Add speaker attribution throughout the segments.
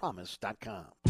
Speaker 1: promise.com.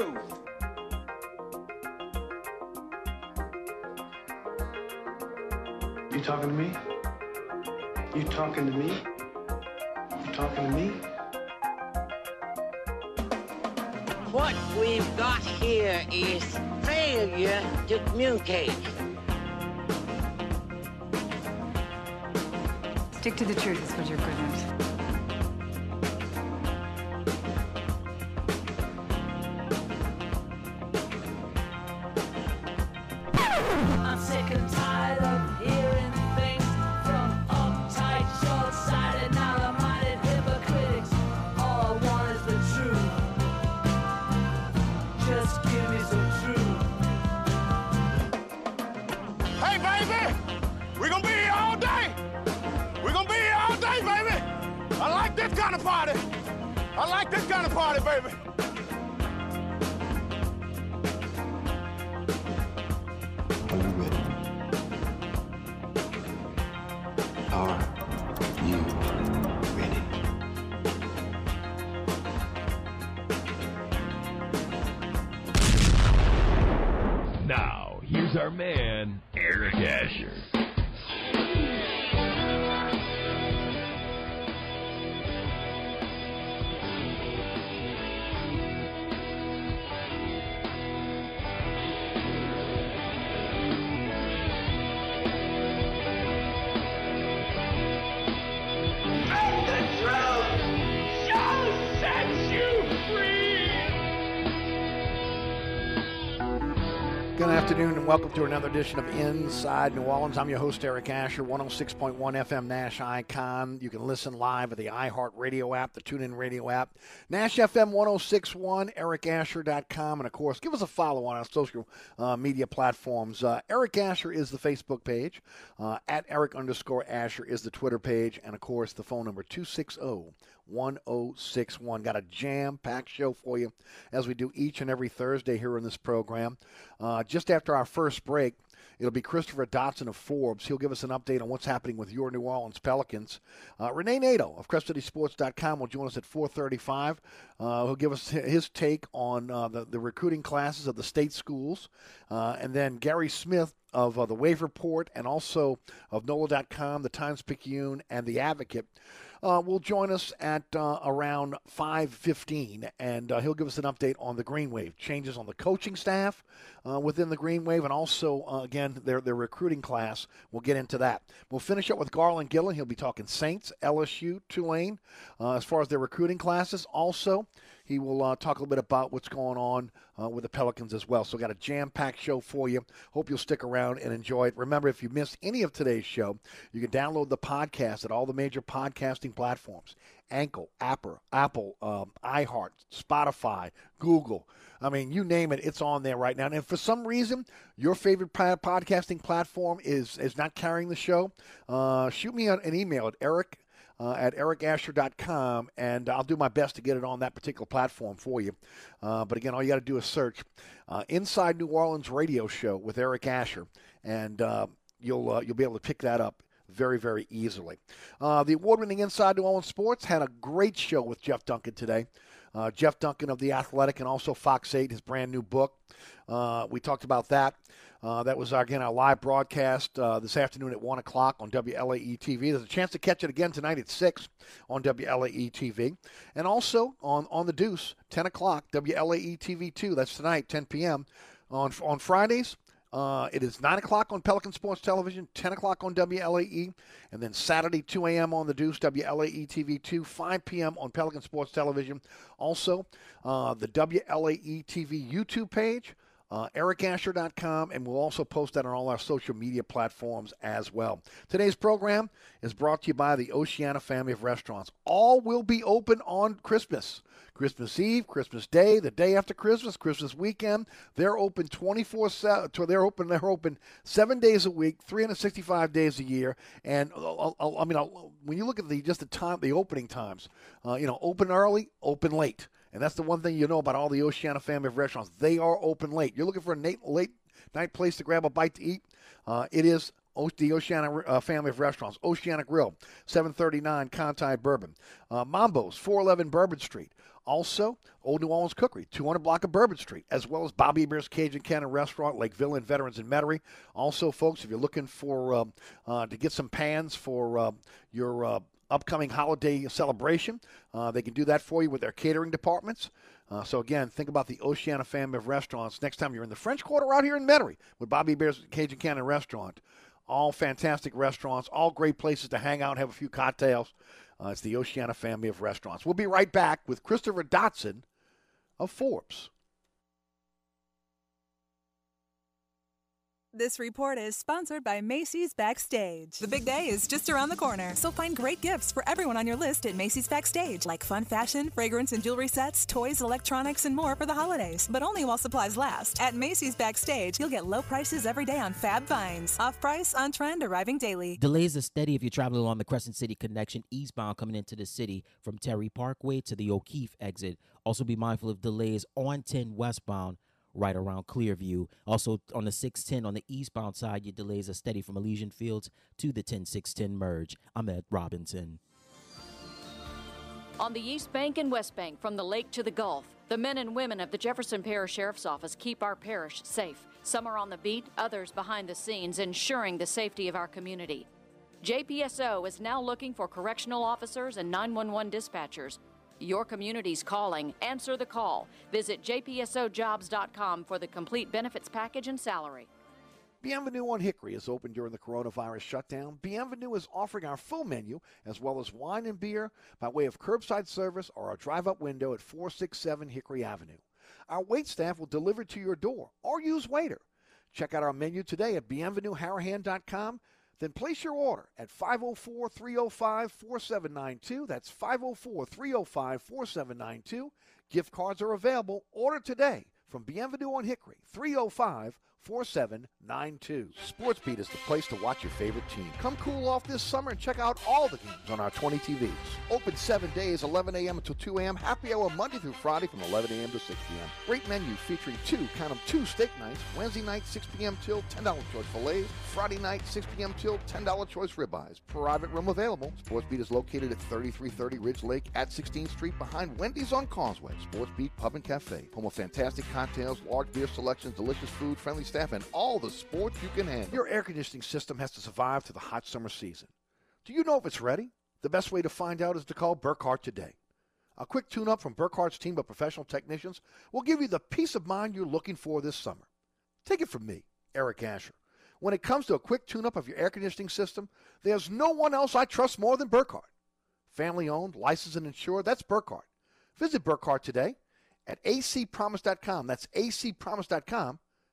Speaker 2: Handle truth.
Speaker 3: You talking to me? You talking to me? You talking to me?
Speaker 4: What we've got here is failure to communicate.
Speaker 5: Stick to the truth is what you're good at.
Speaker 1: Welcome to another edition of Inside New Orleans. I'm your host, Eric Asher, 106.1 FM Nash Icon. You can listen live at the iHeart Radio app, the TuneIn Radio app, Nash FM 1061, ericasher.com, and of course, give us a follow on our social uh, media platforms. Uh, Eric Asher is the Facebook page, uh, at Eric underscore Asher is the Twitter page, and of course, the phone number 260 1061. Got a jam packed show for you as we do each and every Thursday here in this program. Uh, just after our first break, It'll be Christopher Dotson of Forbes. He'll give us an update on what's happening with your New Orleans Pelicans. Uh, Rene Nadeau of CrescentCitySports.com will join us at 4:35. Uh, he'll give us his take on uh, the, the recruiting classes of the state schools, uh, and then Gary Smith of uh, the Wave Report and also of NOLA.com, the Times Picayune, and the Advocate. Uh, will join us at uh, around 5.15, and uh, he'll give us an update on the Green Wave, changes on the coaching staff uh, within the Green Wave, and also, uh, again, their, their recruiting class. We'll get into that. We'll finish up with Garland Gillen. He'll be talking Saints, LSU, Tulane, as far as their recruiting classes. Also, he will uh, talk a little bit about what's going on uh, with the Pelicans as well. So, got a jam packed show for you. Hope you'll stick around and enjoy it. Remember, if you missed any of today's show, you can download the podcast at all the major podcasting platforms Anchor, Apple, Apple um, iHeart, Spotify, Google. I mean, you name it, it's on there right now. And if for some reason your favorite podcasting platform is is not carrying the show, uh, shoot me an email at Eric uh, at ericasher.com, and I'll do my best to get it on that particular platform for you. Uh, but again, all you got to do is search uh, Inside New Orleans Radio Show with Eric Asher, and uh, you'll uh, you'll be able to pick that up very, very easily. Uh, the award-winning Inside New Orleans Sports had a great show with Jeff Duncan today. Uh, Jeff Duncan of The Athletic and also Fox 8, his brand new book. Uh, we talked about that. Uh, that was, again, our live broadcast uh, this afternoon at 1 o'clock on WLAE TV. There's a chance to catch it again tonight at 6 on WLAE TV. And also on, on the Deuce, 10 o'clock, WLAE TV 2. That's tonight, 10 p.m. On, on Fridays, uh, it is 9 o'clock on Pelican Sports Television, 10 o'clock on WLAE, and then Saturday, 2 a.m. on the Deuce, WLAE TV 2, 5 p.m. on Pelican Sports Television. Also, uh, the WLAE TV YouTube page, uh, ericasher.com, and we'll also post that on all our social media platforms as well. Today's program is brought to you by the Oceana family of restaurants. All will be open on Christmas. Christmas Eve, Christmas Day, the day after Christmas, Christmas weekend. They're open 24 7. They're open. They're open seven days a week, 365 days a year. And uh, uh, I mean, uh, when you look at the just the time, the opening times, uh, you know, open early, open late. And that's the one thing you know about all the Oceana family of restaurants. They are open late. You're looking for a late, late night place to grab a bite to eat. Uh, it is the Oceana uh, family of restaurants. Oceana Grill, 739 Conti Bourbon. Uh, Mambo's, 411 Bourbon Street. Also, Old New Orleans Cookery, 200 block of Bourbon Street, as well as Bobby Hebert's Cajun Cannon Restaurant, Lake Villa and Veterans in Metairie. Also, folks, if you're looking for um, uh, to get some pans for uh, your uh, upcoming holiday celebration, uh, they can do that for you with their catering departments. Uh, so again, think about the Oceana family of restaurants next time you're in the French Quarter out here in Metairie with Bobby Hebert's Cajun Cannon Restaurant. All fantastic restaurants, all great places to hang out and have a few cocktails. Uh, it's the Oceana family of restaurants. We'll be right back with Christopher Dotson of Forbes.
Speaker 6: This report is sponsored by Macy's Backstage. The big day is just around the corner, so find great gifts for everyone on your list at Macy's Backstage, like fun fashion, fragrance and jewelry sets, toys, electronics, and more for the holidays, but only while supplies last. At Macy's Backstage, you'll get low prices every day on fab finds, off price, on trend, arriving daily.
Speaker 7: Delays are steady if you're traveling along the Crescent City connection eastbound coming into the city from Terry Parkway to the O'Keefe exit. Also be mindful of delays on 10 westbound right around Clearview. Also on the 610 on the eastbound side, your delays are steady from Elysian Fields to the 10610 merge. I'm Ed Robinson.
Speaker 8: On the East Bank and West Bank, from the lake to the Gulf, the men and women of the Jefferson Parish Sheriff's Office keep our parish safe. Some are on the beat, others behind the scenes, ensuring the safety of our community. JPSO is now looking for correctional officers and 911 dispatchers. Your community's calling. Answer the call. Visit jpsojobs.com for the complete benefits package and salary.
Speaker 1: Bienvenue on Hickory is open during the coronavirus shutdown. Bienvenue is offering our full menu as well as wine and beer by way of curbside service or a drive up window at 467 Hickory Avenue. Our wait staff will deliver to your door or use waiter. Check out our menu today at bienvenueharahan.com. Then place your order at 504 305 4792. That's 504 305 4792. Gift cards are available. Order today from Bienvenue on Hickory 305 4792. Sportsbeat is the place to watch your favorite team. Come cool off this summer and check out all the games on our 20 TVs. Open seven days, 11 a.m. until 2 a.m. Happy hour Monday through Friday from 11 a.m. to 6 p.m. Great menu featuring two, count them, two steak nights. Wednesday night, 6 p.m. till $10 choice fillets. Friday night, 6 p.m. till $10 choice ribeyes. Private room available. Sportsbeat is located at 3330 Ridge Lake at 16th Street behind Wendy's on Causeway. Sportsbeat Pub and Cafe. Home of fantastic cocktails, large beer selections, delicious food, friendly staff, and all the sports you can handle. Your air conditioning system has to survive through the hot summer season. Do you know if it's ready? The best way to find out is to call Burkhart today. A quick tune up from Burkhart's team of professional technicians will give you the peace of mind you're looking for this summer. Take it from me, Eric Asher. When it comes to a quick tune up of your air conditioning system, there's no one else I trust more than Burkhart. Family owned, licensed, and insured, that's Burkhart. Visit Burkhart today at acpromise.com. That's acpromise.com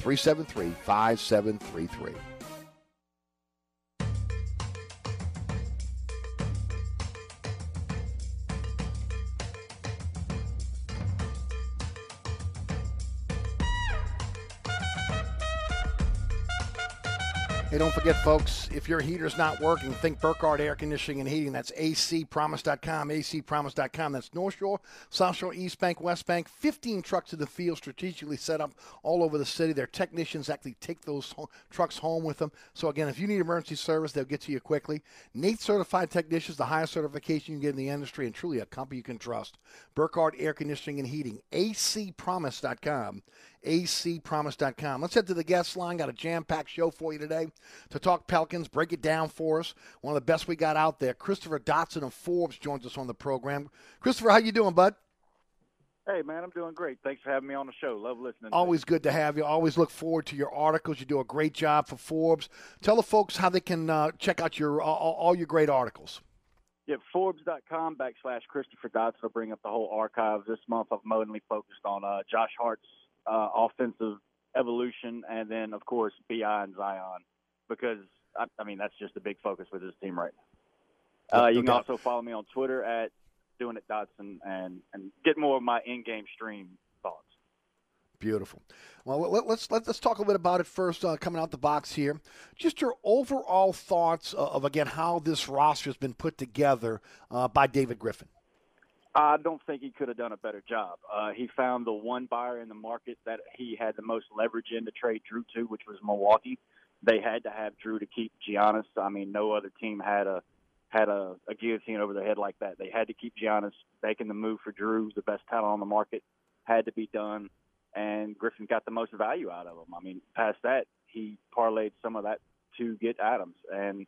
Speaker 1: 504-373-5733. Hey, don't forget, folks, if your heater's not working, think Burkhardt Air Conditioning and Heating. That's acpromise.com, acpromise.com. That's North Shore, South Shore, East Bank, West Bank. 15 trucks in the field strategically set up all over the city. Their technicians actually take those ho- trucks home with them. So, again, if you need emergency service, they'll get to you quickly. NATE certified technicians, the highest certification you can get in the industry, and truly a company you can trust. Burkhardt Air Conditioning and Heating, acpromise.com acpromise.com. Let's head to the guest line. Got a jam-packed show for you today to talk Pelicans, break it down for us. One of the best we got out there. Christopher Dotson of Forbes joins us on the program. Christopher, how you doing, bud?
Speaker 9: Hey, man, I'm doing great. Thanks for having me on the show. Love listening.
Speaker 1: Always good to have you. Always look forward to your articles. You do a great job for Forbes. Tell the folks how they can uh, check out your all, all your great articles.
Speaker 9: Yeah, Forbes.com backslash Christopher Dotson will bring up the whole archive. This month I've mainly focused on uh, Josh Hart's uh, offensive evolution, and then of course BI and Zion, because I, I mean that's just a big focus with this team right now. Uh, you can also follow me on Twitter at doing it Dotson and and get more of my in-game stream thoughts.
Speaker 1: Beautiful. Well, let, let's let, let's talk a little bit about it first. Uh, coming out the box here, just your overall thoughts of, of again how this roster has been put together uh, by David Griffin.
Speaker 9: I don't think he could have done a better job. Uh, he found the one buyer in the market that he had the most leverage in to trade Jrue to, which was Milwaukee. They had to have Jrue to keep Giannis. I mean, no other team had a had a, a guillotine over their head like that. They had to keep Giannis. Making the move for Jrue, the best talent on the market, had to be done. And Griffin got the most value out of him. I mean, past that, he parlayed some of that to get Adams. And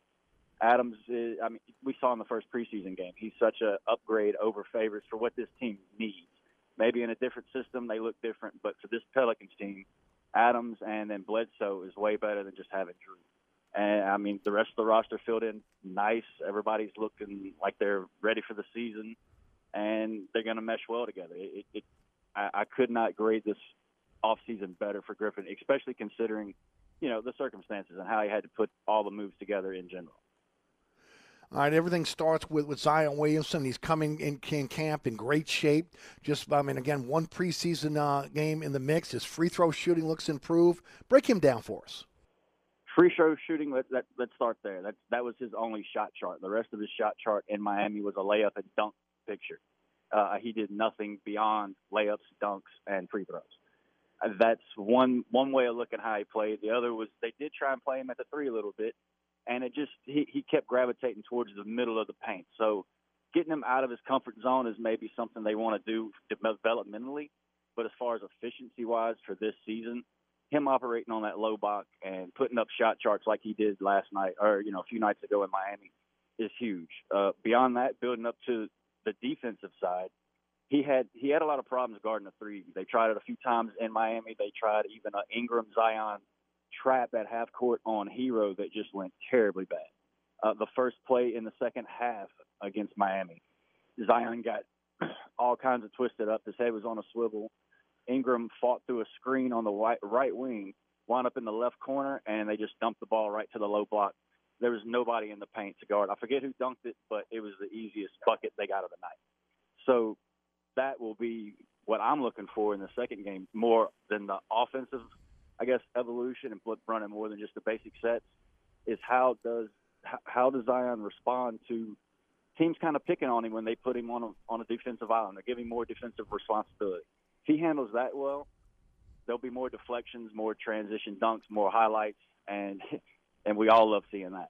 Speaker 9: Adams, is, I mean, we saw in the first preseason game, he's such a upgrade over Favors for what this team needs. Maybe in a different system, they look different, but for this Pelicans team, Adams and then Bledsoe is way better than just having Jrue. And I mean, the rest of the roster filled in nice. Everybody's looking like they're ready for the season, and they're going to mesh well together. It, it, I, I could not grade this offseason better for Griffin, especially considering, you know, the circumstances and how he had to put all the moves together in general.
Speaker 1: All right, everything starts with, with Zion Williamson. He's coming in, camp in great shape. Just, I mean, again, one preseason uh, game in the mix. His free throw shooting looks improved. Break him down for us.
Speaker 9: Free throw shooting. Let, let, let's start there. That that was his only shot chart. The rest of his shot chart in Miami was a layup and dunk picture. Uh, he did nothing beyond layups, dunks, and free throws. That's one one way of looking how he played. The other was they did try and play him at the three a little bit, and it just he, he kept gravitating towards the middle of the paint. So getting him out of his comfort zone is maybe something they want to do developmentally, but as far as efficiency wise for this season, him operating on that low block and putting up shot charts like he did last night or you know a few nights ago in Miami is huge. Uh, beyond that, building up to the defensive side, he had he had a lot of problems guarding the three. They tried it a few times in Miami. They tried even an Ingram Zion trap at half court on Herro that just went terribly bad. Uh, the first play in the second half against Miami, Zion got all kinds of twisted up. His head was on a swivel. Ingram fought through a screen on the right, right wing, wound up in the left corner, and they just dumped the ball right to the low block. There was nobody in the paint to guard. I forget who dunked it, but it was the easiest bucket they got of the night. So that will be what I'm looking for in the second game more than the offensive, I guess, evolution and put running more than just the basic sets. Is how does how does Zion respond to teams kind of picking on him when they put him on a, on a defensive island? They're giving more defensive responsibility. If he handles that well, there'll be more deflections, more transition dunks, more highlights, and and we all love seeing that.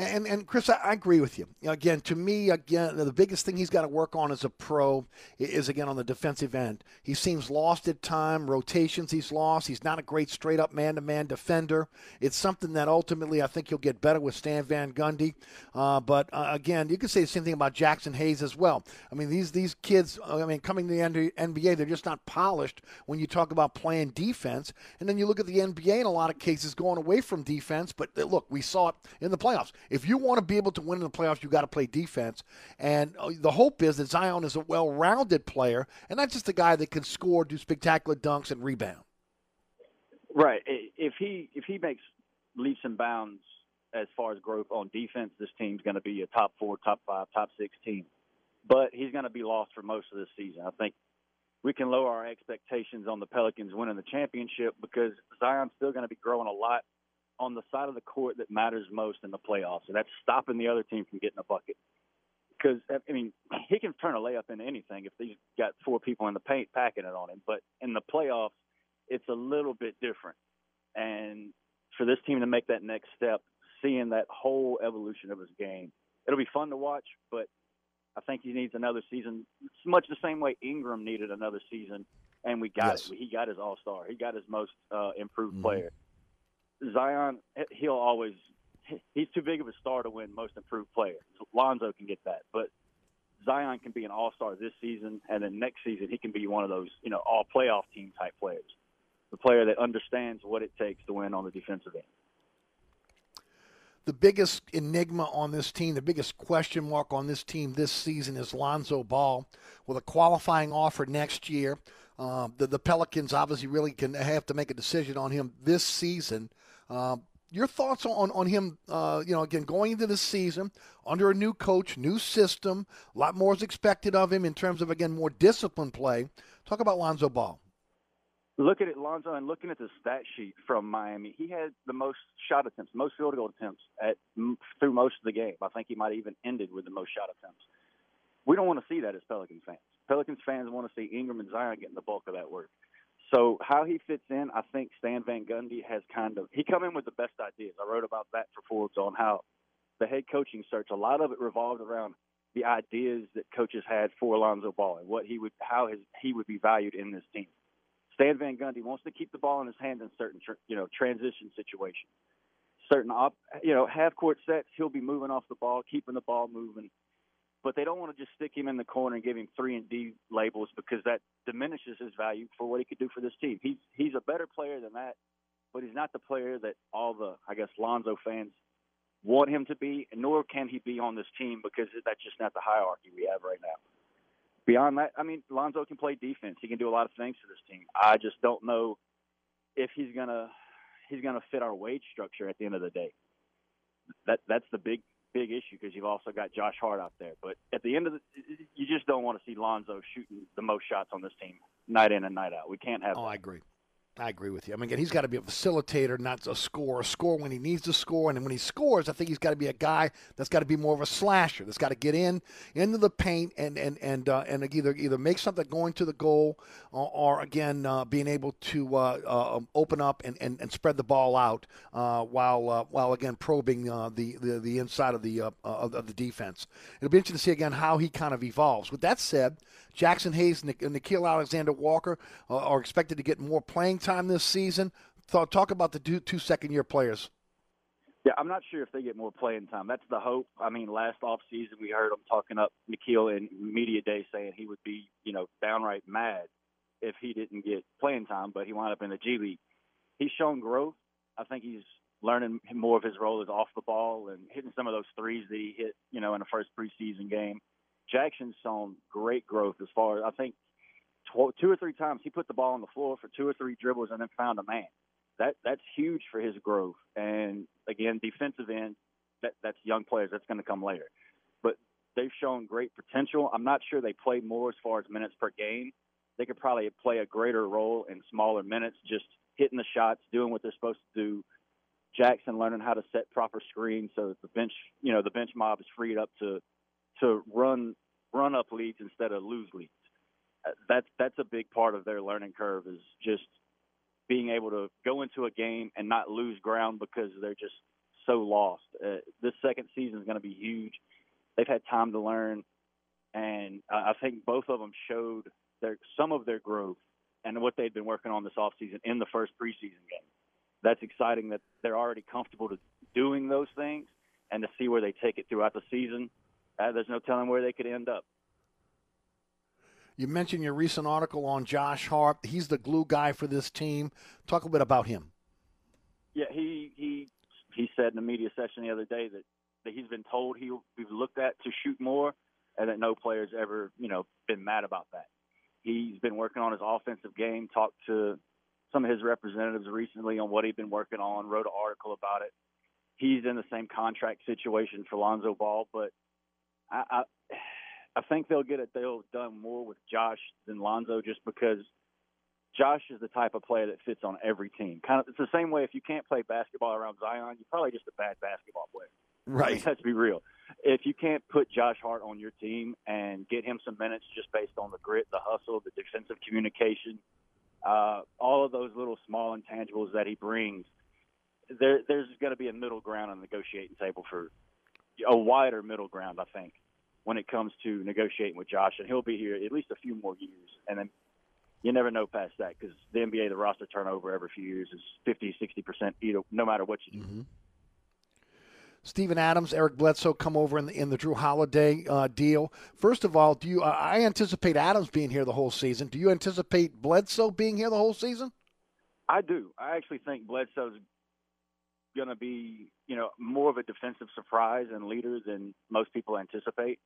Speaker 1: And, and Chris, I, I agree with you. Again, to me, again, the biggest thing he's got to work on as a pro is again on the defensive end. He seems lost at time. Rotations he's lost. He's not a great straight up man to man defender. It's something that ultimately I think he'll get better with Stan Van Gundy. Uh, but uh, again, you could say the same thing about Jaxson Hayes as well. I mean, these these kids. I mean, coming to the NBA, they're just not polished when you talk about playing defense. And then you look at the NBA in a lot of cases going away from defense. But uh, look, we saw it in the playoffs. If you want to be able to win in the playoffs, you got to play defense. And uh, the hope is that Zion is a well-rounded player and not just a guy that can score, do spectacular dunks, and rebound.
Speaker 9: Right. If he if he makes leaps and bounds as far as growth on defense, this team's going to be a top four, top five, top six team. But he's going to be lost for most of this season. I think we can lower our expectations on the Pelicans winning the championship because Zion's still going to be growing a lot on the side of the court that matters most in the playoffs, and that's stopping the other team from getting a bucket. Because I mean, he can turn a layup into anything if he's got four people in the paint packing it on him. But in the playoffs, it's a little bit different. And for this team to make that next step, seeing that whole evolution of his game, it'll be fun to watch. But I think he needs another season. It's much the same way Ingram needed another season, and we got
Speaker 1: Yes.
Speaker 9: it. He got his All Star. He got his most uh, improved
Speaker 1: Mhm.
Speaker 9: player. Zion, he'll always. He's too big of a star to win Most Improved Player. Lonzo can get that, but Zion can be an All Star this season, and then next season he can be one of those, you know, all playoff team type players. The player that understands what it takes to win on the defensive end.
Speaker 1: the biggest enigma on this team, the biggest question mark on this team this season is Lonzo Ball with a qualifying offer next year. Um, the, the Pelicans obviously really can have to make a decision on him this season. Um, your thoughts on on him? Uh, you know, again, going into this season under a new coach, new system, a lot more is expected of him in terms of again more disciplined play. Talk about Lonzo Ball.
Speaker 9: Look at Lonzo, and looking at the stat sheet from Miami, he had the most shot attempts, most field goal attempts at through most of the game. I think he might have even ended with the most shot attempts. We don't want to see that as Pelicans fans. Pelicans fans want to see Ingram and Zion getting the bulk of that work. So how he fits in, I think Stan Van Gundy has kind of he come in with the best ideas. I wrote about that for Forbes on how the head coaching search, a lot of it revolved around the ideas that coaches had for Alonzo Ball and what he would how his he would be valued in this team. Stan Van Gundy wants to keep the ball in his hand in certain tr- you know transition situations, certain op, you know half court sets. He'll be moving off the ball, keeping the ball moving, but they don't want to just stick him in the corner and give him three and D labels because that diminishes his value for what he could do for this team. He's he's a better player than that, but he's not the player that all the I guess Lonzo fans want him to be, nor can he be on this team because that's just not the hierarchy we have right now. Beyond that, I mean, Lonzo can play defense. He can do a lot of things for this team. I just don't know if he's gonna he's gonna fit our wage structure at the end of the day. That that's the big big issue because you've also got Josh Hart out there. But at the end of the, you just don't want to see Lonzo shooting the most shots on this team night in and night out. We can't have.
Speaker 1: Oh,
Speaker 9: that.
Speaker 1: I agree. I agree with you. I mean, again, he's got to be a facilitator, not a score scorer. Score when he needs to score, and when he scores, I think he's got to be a guy that's got to be more of a slasher. That's got to get in into the paint and and and uh, and either either make something going to the goal, or, or again uh, being able to uh, uh, open up and, and, and spread the ball out uh, while uh, while again probing the, the the inside of the of, of the defense. It'll be interesting to see again how he kind of evolves. With that said, Jaxson Hayes and Nik- Nickeil Alexander Walker are expected to get more playing time this season. Talk, talk about the two, two second year players.
Speaker 9: Yeah, I'm not sure if they get more playing time. That's the hope. I mean, last off season we heard him talking up Nickeil in media day saying he would be, you know, downright mad if he didn't get playing time, but he wound up in the G League. He's shown growth. I think he's learning more of his role as off the ball and hitting some of those threes that he hit, you know, in the first preseason game. Jaxson's shown great growth as far as I think tw- two or three times he put the ball on the floor for two or three dribbles and then found a man. That that's huge for his growth. And again, defensive end, that that's young players. That's going to come later. But they've shown great potential. I'm not sure they play more as far as minutes per game. They could probably play a greater role in smaller minutes, just hitting the shots, doing what they're supposed to do. Jaxson learning how to set proper screens so that the bench, you know, the bench mob is freed up to to run run up leads instead of lose leads. That's that's a big part of their learning curve is just being able to go into a game and not lose ground because they're just so lost. Uh, this second season is going to be huge. They've had time to learn, and uh, I think both of them showed their some of their growth and what they've been working on this offseason in the first preseason game. That's exciting that they're already comfortable to doing those things and to see where they take it throughout the season. Uh, there's no telling where they could end up.
Speaker 1: You mentioned your recent article on Josh Hart. He's the glue guy for this team. Talk a bit about him.
Speaker 9: Yeah, he he he said in the media session the other day that, that he's been told he'll be looked at to shoot more, and that no player's ever you know been mad about that. He's been working on his offensive game. Talked to some of his representatives recently on what he'd been working on. Wrote an article about it. He's in the same contract situation for Lonzo Ball, but I, I I think they'll get it. They'll have done more with Josh than Lonzo just because Josh is the type of player that fits on every team. Kind of, it's the same way if you can't play basketball around Zion, you're probably just a bad basketball player.
Speaker 1: Right.
Speaker 9: I mean, let's be real. If you can't put Josh Hart on your team and get him some minutes just based on the grit, the hustle, the defensive communication, uh, all of those little small intangibles that he brings, there, there's going to be a middle ground on the negotiating table for a wider middle ground, I think, when it comes to negotiating with Josh. And he'll be here at least a few more years. And then you never know past that because the NBA, the roster turnover every few years is 50, 60%, either, no matter what you do.
Speaker 1: Mm-hmm. Steven Adams, Eric Bledsoe come over in the, in the Jrue Holiday uh, deal. First of all, do you? Uh, I anticipate Adams being here the whole season. Do you anticipate Bledsoe being here the whole season?
Speaker 9: I do. I actually think Bledsoe's going to be, you know, more of a defensive surprise and leader than most people anticipate.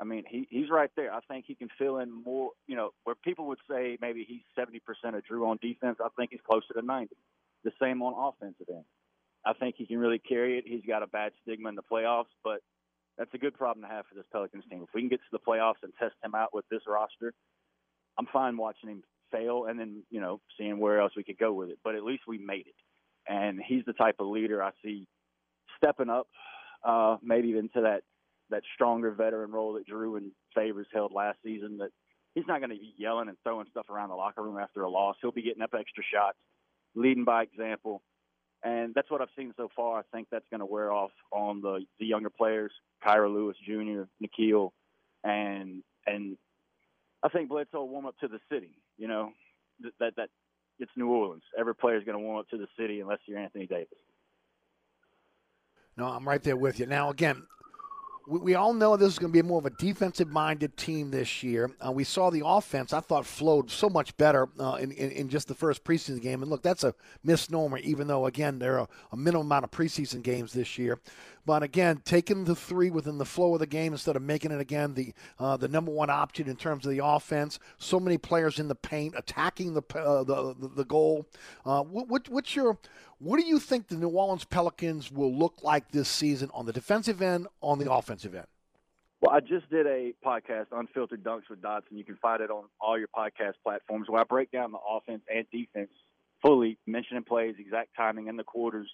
Speaker 9: I mean, he he's right there. I think he can fill in more. You know, where people would say maybe he's seventy percent of Jrue on defense, I think he's closer to ninety. The same on offensive end. I think he can really carry it. He's got a bad stigma in the playoffs, but that's a good problem to have for this Pelicans team. If we can get to the playoffs and test him out with this roster, I'm fine watching him fail and then, you know, seeing where else we could go with it. But at least we made it. And he's the type of leader I see stepping up, uh, maybe into that that stronger veteran role that Jrue and Favors held last season. That he's not going to be yelling and throwing stuff around the locker room after a loss. He'll be getting up extra shots, leading by example, and that's what I've seen so far. I think that's going to wear off on the the younger players, Kira Lewis Jr., Nickeil, and and I think Bledsoe will warm up to the city. You know, that that, that it's New Orleans. Every player is going to warm up to the city unless you're Anthony Davis.
Speaker 1: No, I'm right there with you. Now, again, we, we all know this is going to be more of a defensive minded team this year. Uh, we saw the offense, I thought, flowed so much better uh, in, in, in, just the first preseason game. And look, that's a misnomer, even though, again, there are a minimum amount of preseason games this year. But again, taking the three within the flow of the game instead of making it again the uh, the number one option in terms of the offense. So many players in the paint attacking the uh, the, the, the goal. Uh, what, what, what's your what do you think the New Orleans Pelicans will look like this season on the defensive end, on the offensive end?
Speaker 9: Well, I just did a podcast, Unfiltered Dunks with Dotson. You can find it on all your podcast platforms where I break down the offense and defense fully, mentioning plays, exact timing, and the quarters,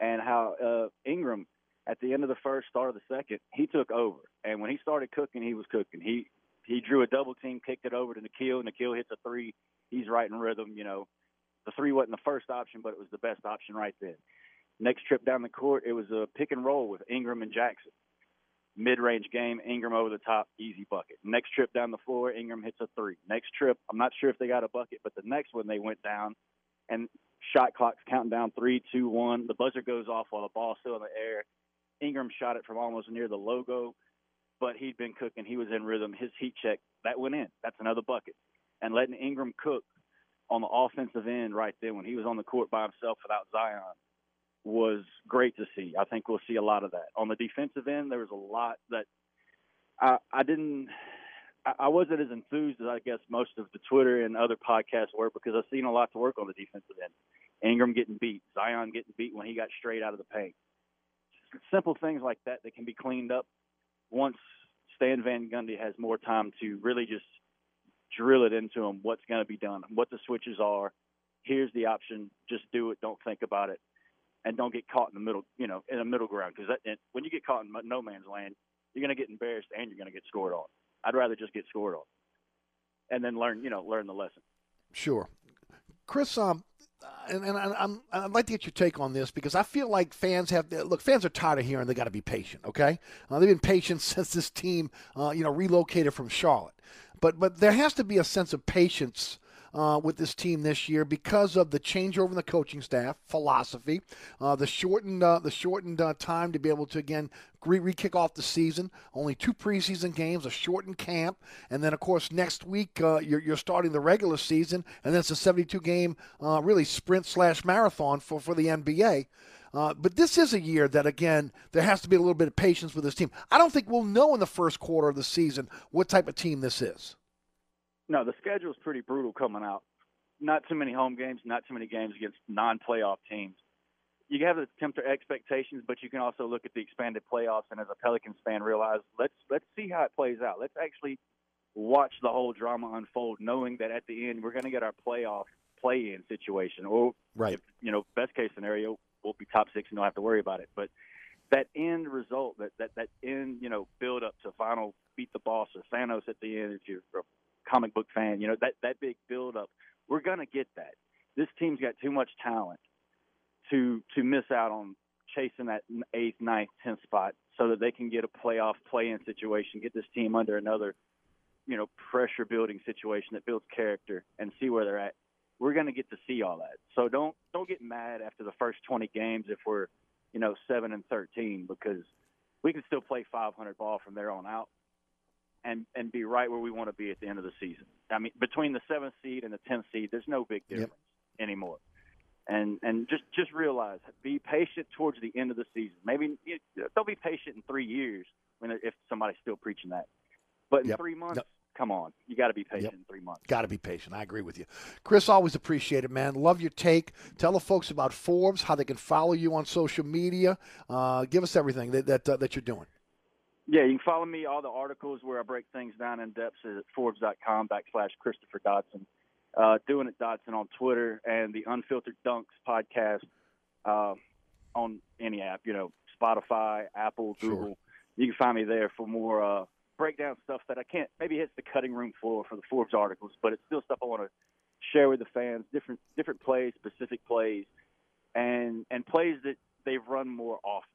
Speaker 9: and how uh, Ingram at the end of the first, start of the second, he took over. And when he started cooking, he was cooking. He he drew a double team, kicked it over to Nickeil. Nickeil hits a three. He's right in rhythm. You know, the three wasn't the first option, but it was the best option right then. Next trip down the court, it was a pick and roll with Ingram and Jaxson. Mid range game, Ingram over the top, easy bucket. Next trip down the floor, Ingram hits a three. Next trip, I'm not sure if they got a bucket, but the next one they went down and shot clock's counting down three, two, one. The buzzer goes off while the ball's still in the air. Ingram shot it from almost near the logo, but he'd been cooking. He was in rhythm. His heat check, that went in. That's another bucket. And letting Ingram cook on the offensive end right there when he was on the court by himself without Zion was great to see. I think we'll see a lot of that. On the defensive end, there was a lot that I, I didn't. I wasn't as enthused as I guess most of the Twitter and other podcasts were because I've seen a lot to work on the defensive end. Ingram getting beat, Zion getting beat when he got straight out of the paint simple things like that that can be cleaned up once Stan Van Gundy has more time to really just drill it into him what's going to be done, what the switches are. Here's the option. Just do it. Don't think about it, and don't get caught in the middle. You know, in the middle ground because when you get caught in no man's land, you're going to get embarrassed and you're going to get scored on. I'd rather just get scored on, and then learn. You know, learn the lesson.
Speaker 1: Sure, Chris. Um, and, and I'm, I'd like to get your take on this because I feel like fans have look. Fans are tired of hearing they got to be patient. Okay, uh, they've been patient since this team, uh, you know, relocated from Charlotte. But but there has to be a sense of patience uh, with this team this year because of the changeover in the coaching staff philosophy, uh, the shortened uh, the shortened uh, time to be able to again re kick off the season. Only two preseason games, a shortened camp, and then of course next week uh, you're, you're starting the regular season, and then it's a 72 game really sprint slash marathon for for the NBA. Uh, but this is a year that, again, there has to be a little bit of patience with this team. I don't think we'll know in the first quarter of the season what type of team this is.
Speaker 9: No, the schedule is pretty brutal coming out. Not too many home games, not too many games against non-playoff teams. You have to temper expectations, but you can also look at the expanded playoffs and as a Pelicans fan realize let's let's see how it plays out. Let's actually watch the whole drama unfold, knowing that at the end we're going to get our playoff play-in situation, or
Speaker 1: right.
Speaker 9: if, you know, best case scenario, we'll be top six and don't have to worry about it. But that end result, that that that end, you know, build up to final beat the boss or Thanos at the end, if you're a comic book fan, you know, that that big build up, we're going to get that. This team's got too much talent to to miss out on chasing that eighth, ninth, tenth spot, so that they can get a playoff play-in situation, get this team under another, you know, pressure building situation that builds character, and see where they're at. We're going to get to see all that. So don't don't get mad after the first 20 games if we're, you know, seven and 13 because we can still play 500 ball from there on out. And, and be right where we want to be at the end of the season. I mean, between the seventh seed and the tenth seed, there's no big difference yep. anymore and and just just realize be patient towards the end of the season. Maybe you, don't be patient in three years when if somebody's still preaching that, but in
Speaker 1: yep.
Speaker 9: three months.
Speaker 1: Yep.
Speaker 9: Come on, you got to be patient
Speaker 1: yep.
Speaker 9: in three months.
Speaker 1: Got to be patient. I agree with you, Chris. Always appreciate it, man. Love your take. Tell the folks about Forbes, how they can follow you on social media. Uh, give us everything that that, uh, that you're doing.
Speaker 9: Yeah, you can follow me. All the articles where I break things down in depth is at Forbes.com backslash Christopher Dotson uh, doing it Dotson on Twitter and the Unfiltered Dunks podcast uh, on any app, you know, Spotify, Apple, Google.
Speaker 1: Sure.
Speaker 9: You can find me there for more uh, breakdown stuff that I can't maybe hits the cutting room floor for the Forbes articles, but it's still stuff I want to share with the fans, different different plays, specific plays, and and plays that they've run more often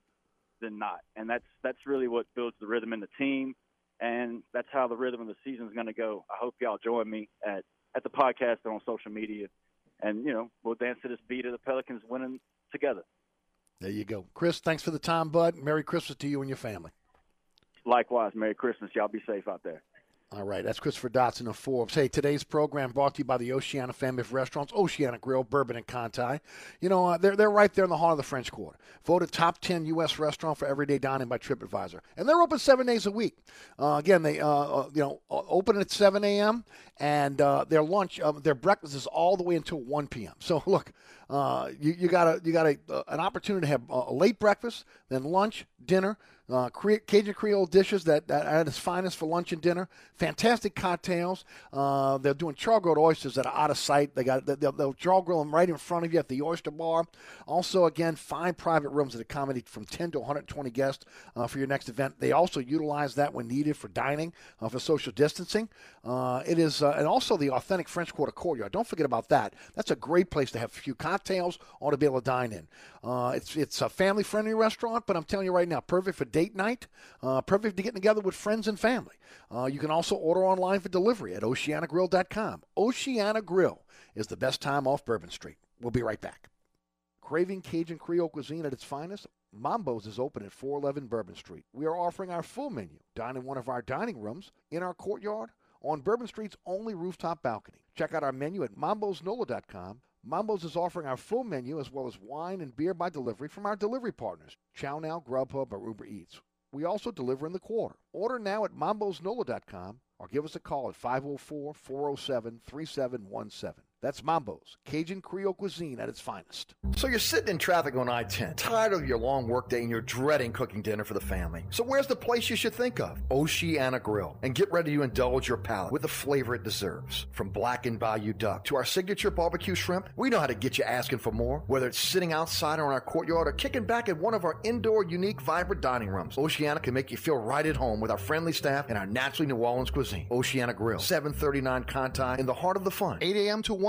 Speaker 9: than not, and that's that's really what builds the rhythm in the team, and that's how the rhythm of the season is going to go. I hope y'all join me at at the podcast and on social media. And, you know, we'll dance to this beat of the Pelicans winning together.
Speaker 1: There you go. Chris, thanks for the time, bud. Merry Christmas to you and your family.
Speaker 9: Likewise, Merry Christmas. Y'all be safe out there.
Speaker 1: All right, that's Christopher Dotson of Forbes. Hey, today's program brought to you by the Oceana family of restaurants, Oceana Grill, Bourbon and Conti. You know, uh, they're, they're right there in the heart of the French Quarter. Voted top 10 U.S. restaurant for everyday dining by TripAdvisor. And they're open seven days a week. Uh, again, they, uh, uh you know, open at 7 a.m., and uh, their lunch, um, their breakfast is all the way until 1 p.m. So, look, uh, you, you got, a, you got a, an opportunity to have a late breakfast, then lunch, dinner, uh, Cajun Creole dishes that, that are at its finest for lunch and dinner. Fantastic cocktails. Uh, they're doing char grilled oysters that are out of sight. They got they'll, they'll char grill them right in front of you at the oyster bar. Also, again, five private rooms that accommodate from 10 to 120 guests uh, for your next event. They also utilize that when needed for dining, uh, for social distancing. Uh, it is uh, and also the authentic French Quarter courtyard. Don't forget about that. That's a great place to have a few cocktails or to be able to dine in. Uh, it's it's a family friendly restaurant, but I'm telling you right now, perfect for date night, uh, perfect to get together with friends and family. Uh, you can also order online for delivery at oceanagrill.com. Oceana Grill is the best time off Bourbon Street. We'll be right back. Craving Cajun Creole cuisine at its finest? Mambo's is open at 411 Bourbon Street. We are offering our full menu. Dine in one of our dining rooms, in our courtyard, on Bourbon Street's only rooftop balcony. Check out our menu at mambosnola.com. Mambo's is offering our full menu as well as wine and beer by delivery from our delivery partners, Chow Now, Grubhub, or Uber Eats. We also deliver in the quarter. Order now at mambosnola.com or give us a call at 504 407 3717. That's Mambo's, Cajun Creole cuisine at its finest.
Speaker 10: So you're sitting in traffic on I 10, tired of your long workday and you're dreading cooking dinner for the family. So where's the place you should think of? Oceana Grill. And get ready to indulge your palate with the flavor it deserves. From blackened bayou duck to our signature barbecue shrimp, we know how to get you asking for more. Whether it's sitting outside or in our courtyard or kicking back at one of our indoor, unique, vibrant dining rooms, Oceana can make you feel right at home with our friendly staff and our naturally New Orleans cuisine. Oceana Grill, 739 Conti, in the heart of the fun, 8 a.m. to 1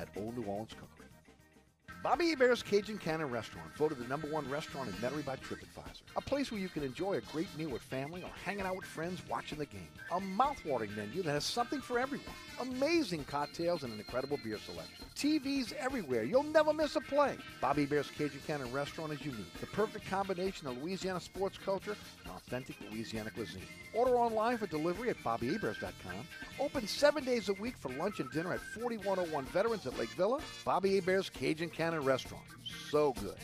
Speaker 1: at Old New Orleans Cookery. Bobby Hebert's Cajun Cannon Restaurant, voted the number one restaurant in Metairie by TripAdvisor. A place where you can enjoy a great meal with family or hanging out with friends watching the game. A mouthwatering menu that has something for everyone. Amazing cocktails and an incredible beer selection. TVs everywhere. You'll never miss a play. Bobby Hebert's Cajun Cannon Restaurant is unique. The perfect combination of Louisiana sports culture and authentic Louisiana cuisine. Order online for delivery at BobbyHeberts.com. Open seven days a week for lunch and dinner at 4101 Veterans at Lake Villa. Bobby Hebert's Cajun Cannon Restaurant. So good.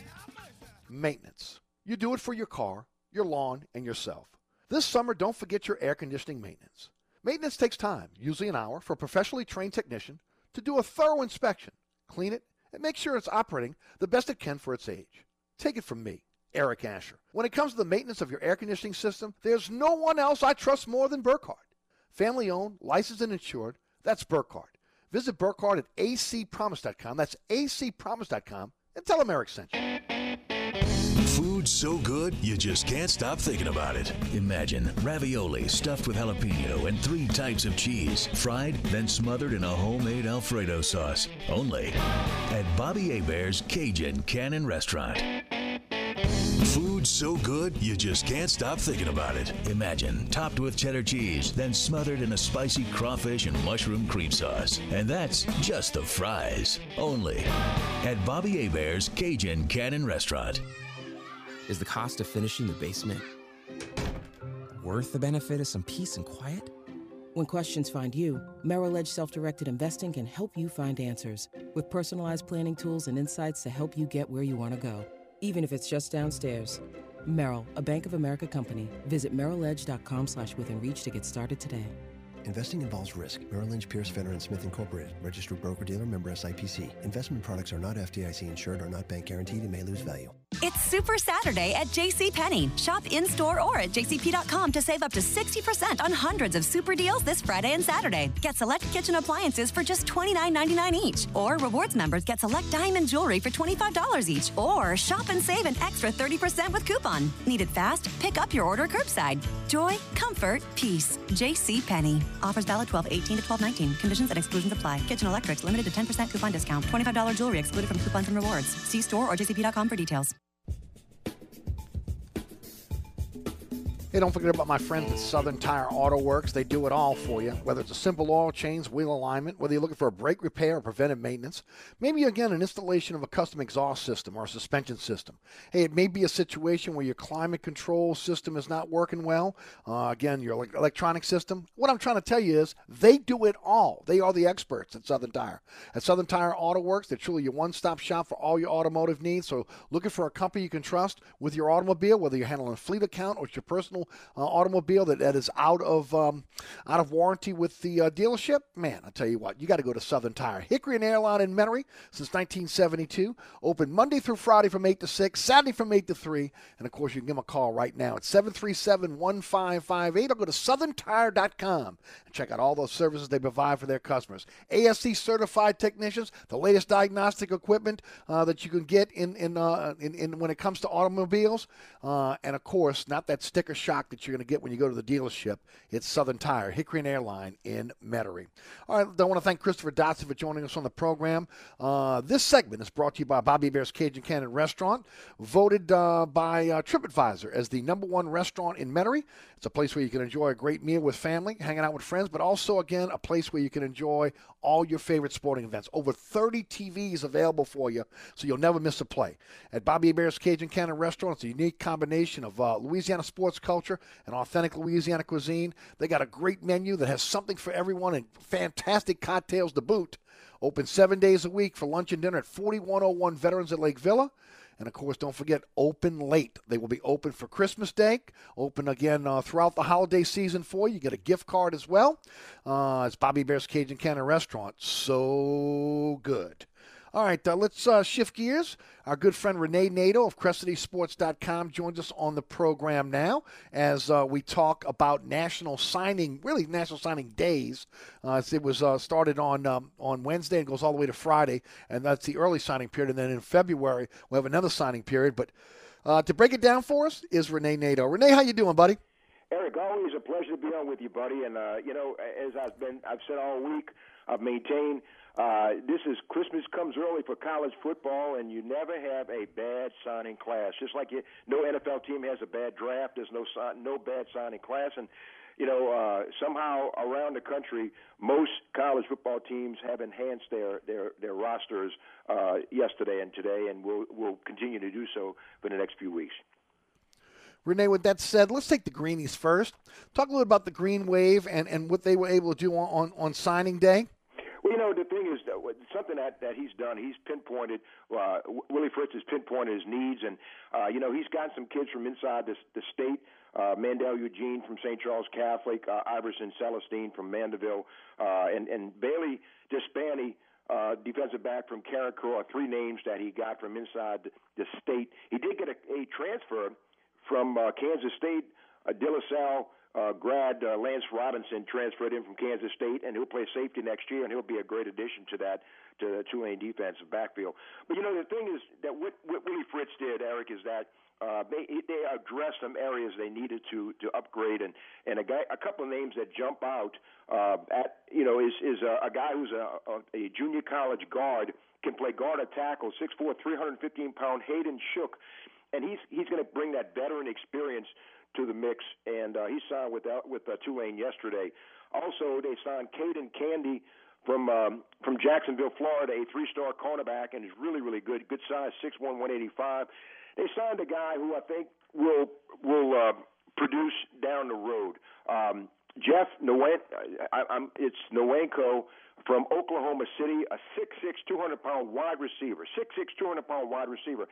Speaker 1: Maintenance. You do it for your car, your lawn, and yourself. This summer, don't forget your air conditioning maintenance. Maintenance takes time, usually an hour, for a professionally trained technician to do a thorough inspection, clean it, and make sure it's operating the best it can for its age. Take it from me, Eric Asher. When it comes to the maintenance of your air conditioning system, there's no one else I trust more than Burkhardt. Family owned, licensed, and insured, that's Burkhardt. Visit Burkhardt at acpromise.com. That's acpromise.com and tell them Eric sent you.
Speaker 11: So good, you just can't stop thinking about it. Imagine ravioli stuffed with jalapeno and three types of cheese, fried, then smothered in a homemade Alfredo sauce. Only at Bobby Hebert's Cajun Cannon Restaurant. Food so good, you just can't stop thinking about it. Imagine topped with cheddar cheese, then smothered in a spicy crawfish and mushroom cream sauce. And that's just the fries. Only at Bobby Hebert's Cajun Cannon Restaurant.
Speaker 12: Is the cost of finishing the basement worth the benefit of some peace and quiet?
Speaker 13: When questions find you, Merrill Edge self directed investing can help you find answers with personalized planning tools and insights to help you get where you want to go, even if it's just downstairs. Merrill, a Bank of America company. Visit merrilledge.com slash within reach to get started today.
Speaker 14: Investing involves risk. Merrill Lynch, Pierce, Fenner, and Smith Incorporated. Registered broker-dealer member SIPC. Investment products are not FDIC insured or not bank guaranteed and may lose value.
Speaker 15: It's Super Saturday at JCPenney. Shop in-store or at jcp.com to save up to 60% on hundreds of super deals this Friday and Saturday. Get select kitchen appliances for just $29.99 each. Or rewards members get select diamond jewelry for $25 each. Or shop and save an extra 30% with coupon. Need it fast? Pick up your order curbside. Joy, comfort, peace. JCPenney. Offers valid 12 18 to 12 19. Conditions and exclusions apply. Kitchen electrics limited to 10% coupon discount. $25 jewelry excluded from coupons and rewards. See store or jcp.com for details.
Speaker 1: Hey, don't forget about my friends at Southern Tire Auto Works. They do it all for you, whether it's a simple oil change, wheel alignment, whether you're looking for a brake repair or preventive maintenance, maybe again an installation of a custom exhaust system or a suspension system. Hey, it may be a situation where your climate control system is not working well. Uh, again, your electronic system. What I'm trying to tell you is they do it all. They are the experts at Southern Tire. At Southern Tire Auto Works, they're truly your one-stop shop for all your automotive needs. So, looking for a company you can trust with your automobile, whether you're handling a fleet account or it's your personal uh, automobile that, that is out of um, out of warranty with the uh, dealership, man, I tell you what, you got to go to Southern Tire. Hickory and Airline in Metairie since 1972. Open Monday through Friday from 8 to 6, Saturday from 8 to 3. And of course, you can give them a call right now at 737 1558 or go to southerntire.com and check out all those services they provide for their customers. ASC certified technicians, the latest diagnostic equipment uh, that you can get in, in, uh, in, in when it comes to automobiles. Uh, and of course, not that sticker shock that you're going to get when you go to the dealership. It's Southern Tire, Hickory and Airline in Metairie. All right, I want to thank Christopher Dotson for joining us on the program. Uh, this segment is brought to you by Bobby Hebert's Cajun Cannon Restaurant, voted uh, by uh, TripAdvisor as the number one restaurant in Metairie. It's a place where you can enjoy a great meal with family, hanging out with friends, but also, again, a place where you can enjoy all your favorite sporting events. Over 30 TVs available for you, so you'll never miss a play. At Bobby Hebert's Cajun Cannon Restaurant, it's a unique combination of uh, Louisiana sports culture and authentic Louisiana cuisine. They got a great menu that has something for everyone and fantastic cocktails to boot. Open seven days a week for lunch and dinner at 4101 Veterans at Lake Villa. And of course, don't forget, open late. They will be open for Christmas Day, open again uh, throughout the holiday season for you. You get a gift card as well. Uh, it's Bobby Hebert's Cajun Cannon Restaurant. So good. All right, uh, let's uh, shift gears. Our good friend Rene Nadeau of CrescentCitySports.com joins us on the program now as uh, we talk about National Signing, really National Signing Days. Uh, it was uh, started on um, on Wednesday and goes all the way to Friday, and that's the early signing period. And then in February we'll have another signing period. But uh, to break it down for us is Rene Nadeau. Rene, how you doing, buddy?
Speaker 16: Eric, always a pleasure to be on with you, buddy. And you know, as I've been, I've said all week, I've maintained uh, this is Christmas comes early for college football, and you never have a bad signing class. Just like you, no NFL team has a bad draft. There's no no bad signing class, and you know uh, somehow around the country, most college football teams have enhanced their their their rosters uh, yesterday and today, and will will continue to do so for the next few weeks.
Speaker 1: Rene, with that said, let's take the Greenies first. Talk a little about the Green Wave and, and what they were able to do on, on, on signing day.
Speaker 16: Well, you know, the thing is that something that, that he's done, he's pinpointed, uh, Willie Fritz has pinpointed his needs, and, uh, you know, he's got some kids from inside the, the state. Uh, Mandel Eugene from St. Charles Catholic, uh, Iverson Celestine from Mandeville, uh, and, and Bailey Despani, uh, defensive back from Carencro, three names that he got from inside the, the state. He did get a, a transfer from uh, Kansas State, uh, De La Salle uh, grad uh, Lance Robinson transferred in from Kansas State, and he'll play safety next year, and he'll be a great addition to that to the Tulane defensive backfield. But you know the thing is that what, what Willie Fritz did, Eric, is that uh, they they addressed some areas they needed to to upgrade, and and a guy, a couple of names that jump out uh, at you know is is a, a guy who's a, a, a junior college guard can play guard or tackle, six four, three hundred fifteen pound Hayden Shook and he's he's going to bring that veteran experience to the mix. And uh, he signed with uh, with uh, Tulane yesterday. Also, they signed Caden Candy from um, from Jacksonville, Florida, a three-star cornerback, and is really really good. Good size, six one, one eighty five. They signed a guy who I think will will uh, produce down the road. Um, Jeff Nowen, I, I'm, it's Nowenko from Oklahoma City, a 6'6", 200 pound wide receiver, 6'6", 200 pound wide receiver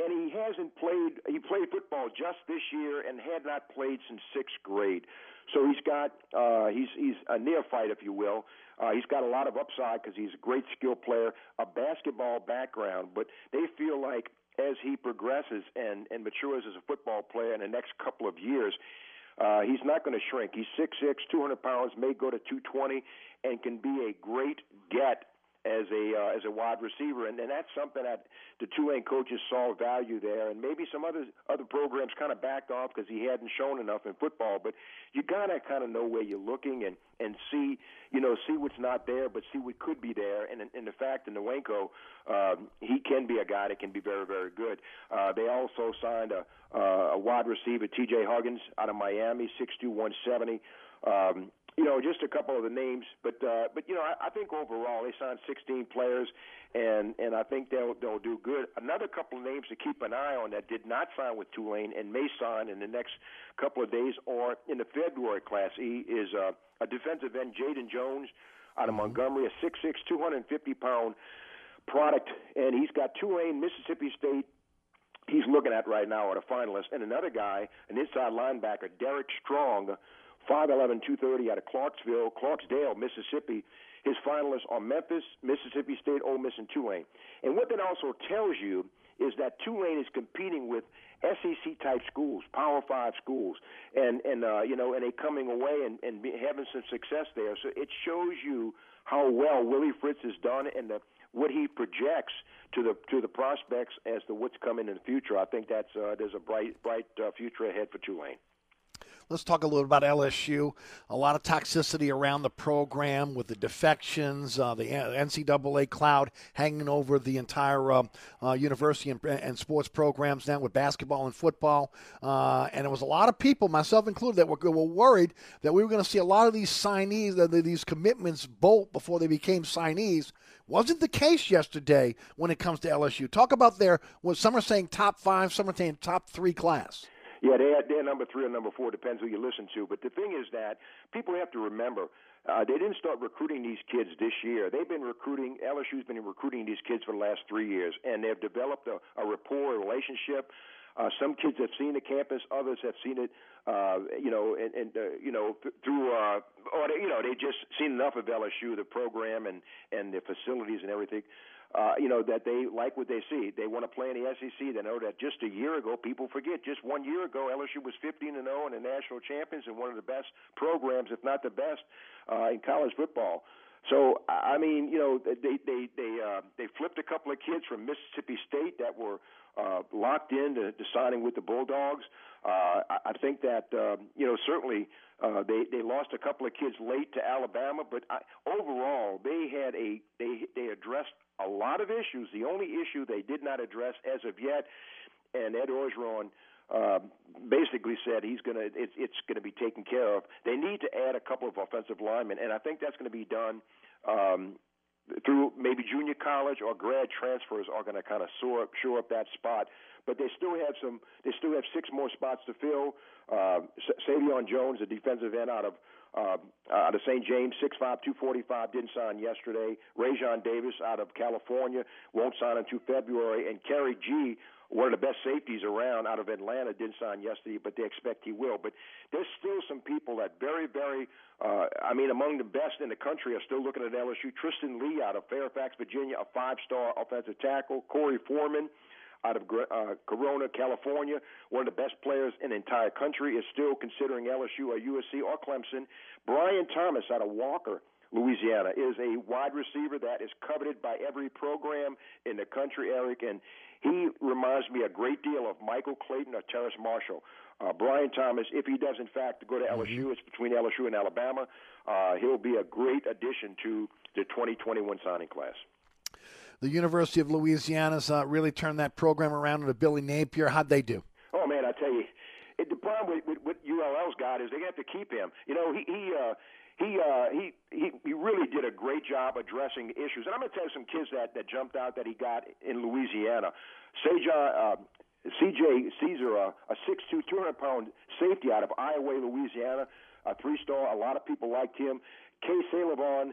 Speaker 16: and he hasn't played. He played football just this year and had not played since sixth grade. So he's got uh, he's he's a neophyte, if you will. Uh, he's got a lot of upside because he's a great skill player, a basketball background. But they feel like as he progresses and and matures as a football player in the next couple of years, uh, he's not going to shrink. He's six six, two hundred pounds, may go to 220, and can be a great get as a uh, as a wide receiver, and, and that's something that the Tulane coaches saw value there, and maybe some other other programs kind of backed off because he hadn't shown enough in football. But you gotta kind of know where you're looking and and see you know see what's not there, but see what could be there. And in the fact, in Nowenko, um, he can be a guy that can be very very good. Uh, they also signed a uh, a wide receiver, T.J. Huggins, out of Miami, six two one seventy. Um, you know, just a couple of the names, but uh, but you know, I, I think overall they signed 16 players, and and I think they'll they'll do good. Another couple of names to keep an eye on that did not sign with Tulane and may sign in the next couple of days or in the February Class E is uh, a defensive end, Jaden Jones, out of Montgomery, a 6'6", 250 pound product, and he's got Tulane, Mississippi State. He's looking at right now at a finalist, and another guy, an inside linebacker, Derek Strong 5'11", 230 out of Clarksville, Clarksdale, Mississippi. His finalists are Memphis, Mississippi State, Ole Miss, and Tulane. And what that also tells you is that Tulane is competing with SEC type schools, Power Five schools, and and uh, you know, and they coming away and and be, having some success there. So it shows you how well Willie Fritz has done and the what he projects to the to the prospects as to what's coming in the future. I think that's uh, there's a bright bright uh, future ahead for Tulane.
Speaker 1: Let's talk a little about LSU. A lot of toxicity around the program with the defections, uh, the NCAA cloud hanging over the entire uh, uh, university and, and, sports programs now with basketball and football. Uh, and it was a lot of people, myself included, that were, were worried that we were going to see a lot of these signees, these commitments bolt before they became signees. Wasn't the case yesterday when it comes to LSU. Talk about their, what some are saying top five, some are saying top three class.
Speaker 16: Yeah, they they're number three or number four, depends who you listen to. But the thing is that people have to remember uh, they didn't start recruiting these kids this year. They've been recruiting. LSU's been recruiting these kids for the last three years, and they've developed a, a rapport, a relationship. Uh, some kids have seen the campus, others have seen it, uh, you know, and, and uh, you know th- through, uh, or they, you know, they just seen enough of LSU, the program, and and the facilities and everything uh, you know, that they like what they see. They want to play in the SEC. They know that just a year ago, people forget, just one year ago, LSU was 15 and 0 and the national champions and one of the best programs, if not the best, uh, in college football. So I mean, you know, they they they uh, they flipped a couple of kids from Mississippi State that were uh, locked in to, to signing with the Bulldogs. Uh, I, I think that uh, you know certainly uh, they they lost a couple of kids late to Alabama, but I, overall they had a they they addressed a lot of issues. The only issue they did not address as of yet, and Ed Orgeron uh, basically said he's going to it's it's going to be taken care of. They need to add a couple of offensive linemen, and I think that's going to be done. Um, through maybe junior college or grad transfers are going to kind of shore up, shore up that spot. But they still have some. They still have six more spots to fill. Uh, Savion Jones, a defensive end out of uh, out of St. James, 6'5", 245, didn't sign yesterday. Rajon Davis out of California won't sign until February. And Khari Gee, one of the best safeties around out of Atlanta, didn't sign yesterday, but they expect he will. But there's still some people that very, very, uh, I mean, among the best in the country are still looking at LSU. Tristan Leigh out of Fairfax, Virginia, a five-star offensive tackle. Korey Foreman out of uh, Corona, California, one of the best players in the entire country, is still considering LSU or USC or Clemson. Brian Thomas out of Walker, Louisiana, is a wide receiver that is coveted by every program in the country, Eric, and he reminds me a great deal of Michael Clayton or Terrace Marshall. Uh, Brian Thomas, if he does in fact go to LSU, it's between LSU and Alabama. Uh, he'll be a great addition to the 2021 signing class
Speaker 1: the University of Louisiana's uh, really turned that program around under Billy Napier. How'd they do?
Speaker 16: Oh man, I tell you, it, the problem with, with, with ULL's got is they have to keep him. You know, he he uh, he uh, he he he really did a great job addressing issues. And I'm going to tell you some kids that that jumped out that he got in Louisiana. Uh, C.J. Caesar, uh, a 6'2", 200 pound safety out of Iowa, Louisiana, a three star. A lot of people liked him. Kay Salavon,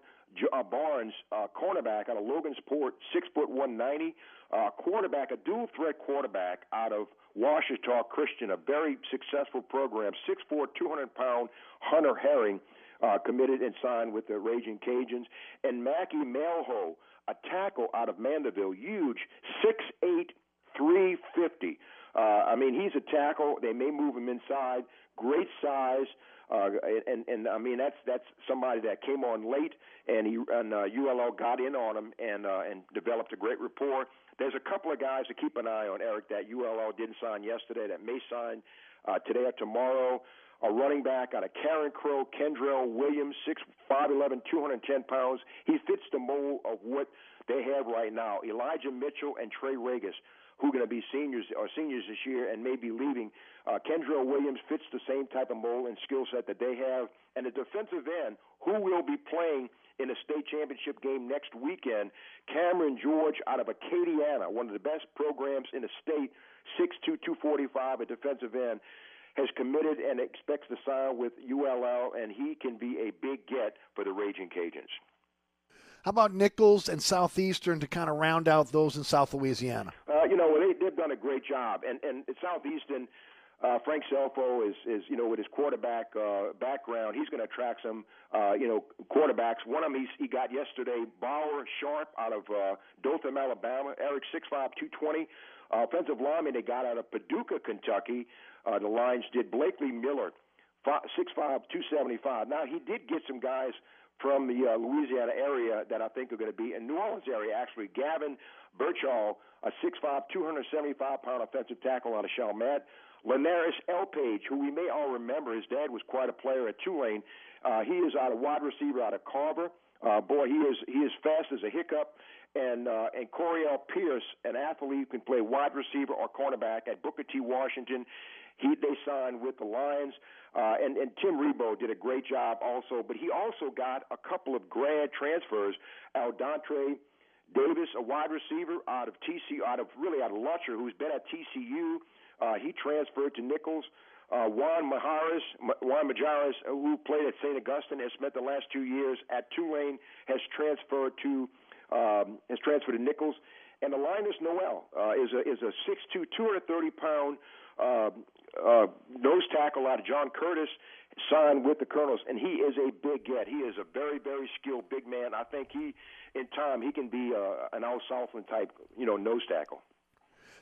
Speaker 16: uh, Barnes, uh, cornerback out of Logansport, six foot one ninety. Uh, quarterback, a dual threat quarterback out of Ouachita Christian, a very successful program. Six four, two hundred pound Hunter Herring, uh, committed and signed with the Raging Cajuns, and Mackie Malho, a tackle out of Mandeville, huge, six eight, three fifty. Uh, I mean, he's a tackle. They may move him inside. Great size. Uh, and and I mean that's that's somebody that came on late, and he and uh, ULL got in on him and uh, and developed a great rapport. There's a couple of guys to keep an eye on, Eric, that ULL didn't sign yesterday that may sign uh, today or tomorrow. A running back out of Carencro, Kendrell Williams, six five eleven, two hundred ten pounds. He fits the mold of what they have right now. Elijah Mitchell and Trey Ragas who are going to be seniors or seniors this year and may be leaving. Uh, Kendrell Williams fits the same type of mold and skill set that they have. And the defensive end, who will be playing in a state championship game next weekend, Cameron George out of Acadiana, one of the best programs in the state, 6'2", 245, a defensive end has committed and expects to sign with ULL, and he can be a big get for the Raging Cajuns.
Speaker 1: How about Nicholls and Southeastern to kind of round out those in South Louisiana?
Speaker 16: Uh, you know, they, they've done a great job, and and Southeastern. Uh, Frank Scelfo is, is, you know, with his quarterback uh, background, he's going to attract some, uh, you know, quarterbacks. One of them he got yesterday, Bauer Sharp out of uh, Dothan, Alabama. Eric, 6'5", 220. Uh, offensive lineman they got out of Paducah, Kentucky. Uh, the Lions did Blakely Miller, 6'5", 275. Now, he did get some guys – from the uh, Louisiana area that I think are going to be in New Orleans area. Actually, Gavin Birchall, a 6'5", 275 pound offensive tackle out of Chalmette. Linares Elpage, who we may all remember, his dad was quite a player at Tulane. Uh, he is out of wide receiver out of Carver. Uh, boy, he is he is fast as a hiccup. And uh, and Coriel Pierce, an athlete who can play wide receiver or cornerback at Booker T. Washington. He they signed with the Lions, uh, and and Tim Rebowe did a great job also. But he also got a couple of grad transfers. Aldontre Davis, a wide receiver out of TCU, out of really out of Lutcher, who's been at TCU. Uh, he transferred to Nicholls. Uh, Juan Majares, Juan Majares, who played at St. Augustine, has spent the last two years at Tulane, has transferred to um, has transferred to Nicholls. And Linus Noel uh, is a is a 6'2", 230 pound uh, uh, nose tackle out of John Curtis signed with the Colonels, and he is a big get. He is a very, very skilled big man. I think he, in time, he can be uh, an Al Southland type, you know, nose tackle.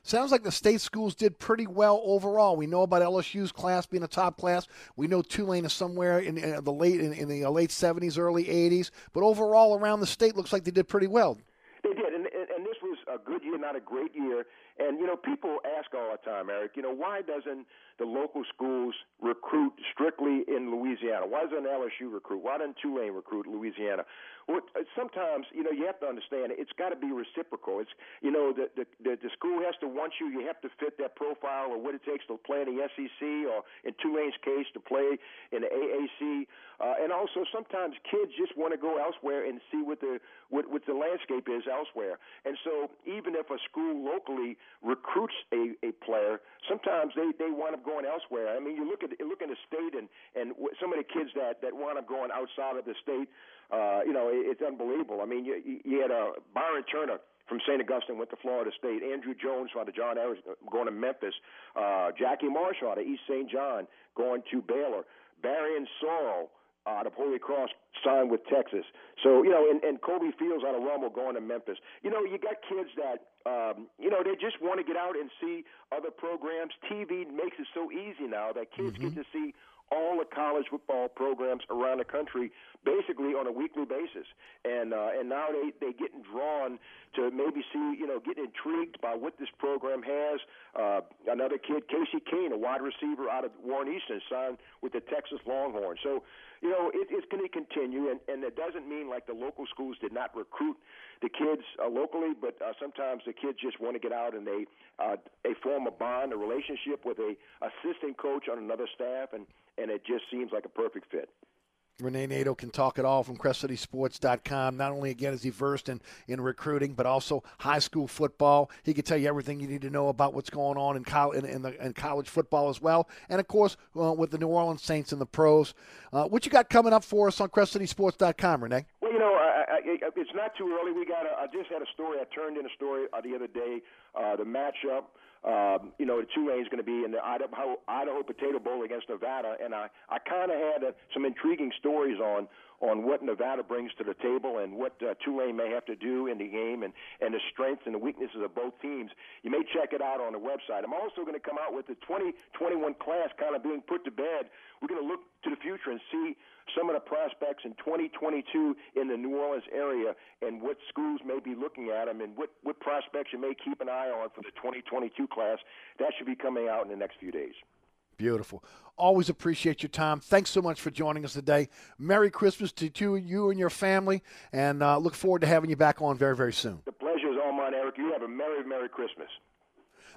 Speaker 1: Sounds like the state schools did pretty well overall. We know about LSU's class being a top class. We know Tulane is somewhere in, in the late in, in the uh, late 70s, early 80s. But overall, around the state, looks like they did pretty well.
Speaker 16: They did, and, and this was a good year, not a great year. And you know, people ask all the time, Eric. You know, why doesn't the local schools recruit strictly in Louisiana? Why doesn't LSU recruit? Why doesn't Tulane recruit Louisiana? Well, sometimes you know you have to understand it's got to be reciprocal. It's you know the, the the the school has to want you. You have to fit that profile or what it takes to play in the SEC or in Tulane's case to play in the AAC. Uh, and also sometimes kids just want to go elsewhere and see what the what, what the landscape is elsewhere. And so even if a school locally recruits a, a player, sometimes they they wind up going elsewhere. I mean, you look at look at the state and and some of the kids that that wind up going outside of the state. Uh, you know, it, it's unbelievable. I mean, you, you had a uh, Byron Turner from St. Augustine went to Florida State. Andrew Jones out of John Evans going to Memphis. Uh, Jackie Marshall out of East St. John going to Baylor. Barryn Sorrell out of Holy Cross signed with Texas. So, you know, and, and Kobe Fields out of Rummel going to Memphis. You know, you got kids that, um, you know, they just want to get out and see other programs. TV makes it so easy now that kids mm-hmm. get to see all the college football programs around the country basically on a weekly basis. And uh, and now they they getting drawn to maybe see you know getting intrigued by what this program has. Uh, another kid, Casey Cain, a wide receiver out of Warren Easton, signed with the Texas Longhorns. So you know, it, it's going to continue, and, and it doesn't mean like the local schools did not recruit the kids uh, locally, but uh, sometimes the kids just want to get out and they uh, they form a bond, a relationship with a assistant coach on another staff, and and it just seems like a perfect fit.
Speaker 1: Rene Nadeau can talk it all from CrescentCitySports.com. Not only, again, is he versed in, in recruiting, but also high school football. He can tell you everything you need to know about what's going on in, co- in, in, the, in college football as well. And, of course, uh, with the New Orleans Saints and the pros. Uh, what you got coming up for us on CrescentCitySports.com, Rene?
Speaker 16: Well, you know, I, I, it's not too early. We got. A, I just had a story. I turned in a story uh, the other day. Uh, the matchup – um, you know, Tulane is going to be in the Idaho, Idaho Potato Bowl against Nevada, and I, I kind of had uh, some intriguing stories on on what Nevada brings to the table and what uh, Tulane may have to do in the game and, and the strengths and the weaknesses of both teams. You may check it out on the website. I'm also going to come out with the 2021 class kind of being put to bed. We're going to look to the future and see some of the prospects in 2022 in the New Orleans area and what schools may be looking at them and what, what prospects you may keep an eye on for the 2022 class. That should be coming out in the next few days.
Speaker 1: Beautiful. Always appreciate your time. Thanks so much for joining us today. Merry Christmas to you and your family, and uh, look forward to having you back on very, very soon.
Speaker 16: The pleasure is all mine, Eric. You have a Merry, Merry Christmas.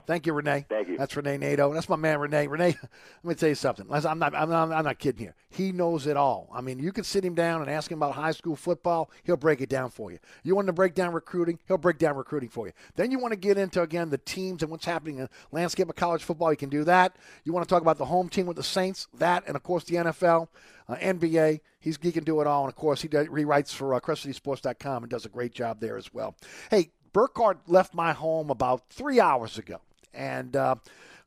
Speaker 1: Thank you, Rene.
Speaker 16: Thank you.
Speaker 1: That's Rene Nadeau. That's my man, Rene. Rene, let me tell you something. I'm not, I'm not, I'm not kidding here. He knows it all. I mean, you can sit him down and ask him about high school football. He'll break it down for you. You want to break down recruiting? He'll break down recruiting for you. Then you want to get into again the teams and what's happening in the landscape of college football. You can do that. You want to talk about the home team with the Saints, that, and of course the NFL, uh, NBA. He's he can do it all, and of course he, does, he for uh, and does a great job there as well. Hey, Burkhardt left my home about three hours ago. And uh,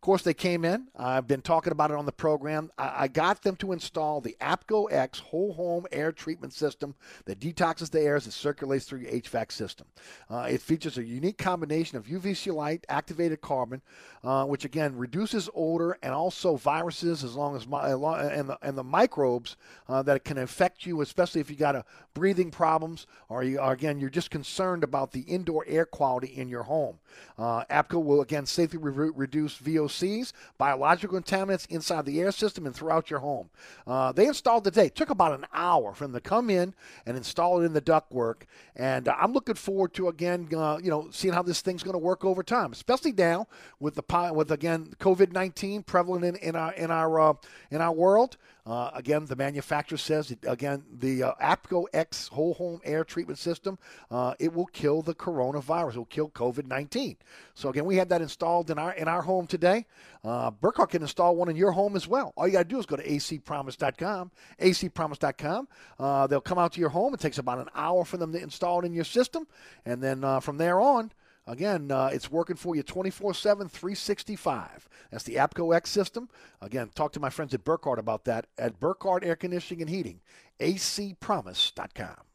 Speaker 1: course, they came in. I've been talking about it on the program. I, I got them to install the APCO X whole home air treatment system that detoxes the air as it circulates through your HVAC system. Uh, it features a unique combination of UVC light, activated carbon, uh, which again reduces odor and also viruses as long as my, and the, and the microbes uh, that can affect you, especially if you got a breathing problems or you or again you're just concerned about the indoor air quality in your home. Uh, APCO will again safely re- reduce VOCs, biological contaminants inside the air system and throughout your home. Uh, they installed today. Took about an hour for them to come in and install it in the ductwork, and uh, I'm looking forward to again, uh, you know, seeing how this thing's going to work over time, especially now with the with again COVID-19 prevalent in, in our in our uh, in our world. Uh, again, the manufacturer says, again, the uh, APCO X whole home air treatment system, uh, it will kill the coronavirus. It will kill COVID 19. So, again, we had that installed in our in our home today. Uh, Burkhardt can install one in your home as well. All you got to do is go to acpromise.com, acpromise.com. Uh, they'll come out to your home. It takes about an hour for them to install it in your system. And then uh, from there on, Again, uh, it's working for you 24 7, 365. That's the APCO X system. Again, talk to my friends at Burkhardt about that at Burkhardt Air Conditioning and Heating, acpromise.com.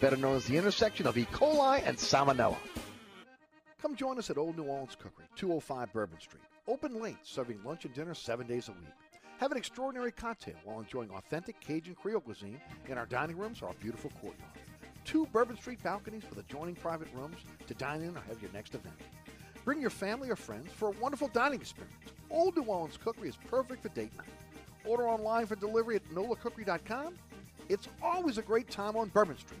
Speaker 1: better known as the intersection of E. coli and salmonella. Come join us at Old New Orleans Cookery, 205 Bourbon Street. Open late, serving lunch and dinner seven days a week. Have an extraordinary cocktail while enjoying authentic Cajun Creole cuisine in our dining rooms or our beautiful courtyard. Two Bourbon Street balconies with adjoining private rooms to dine in or have your next event. Bring your family or friends for a wonderful dining experience. Old New Orleans Cookery is perfect for date night. Order online for delivery at nolacookery.com. It's always a great time on Bourbon Street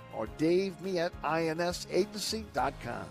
Speaker 1: or DaveMietteINSAgency.com.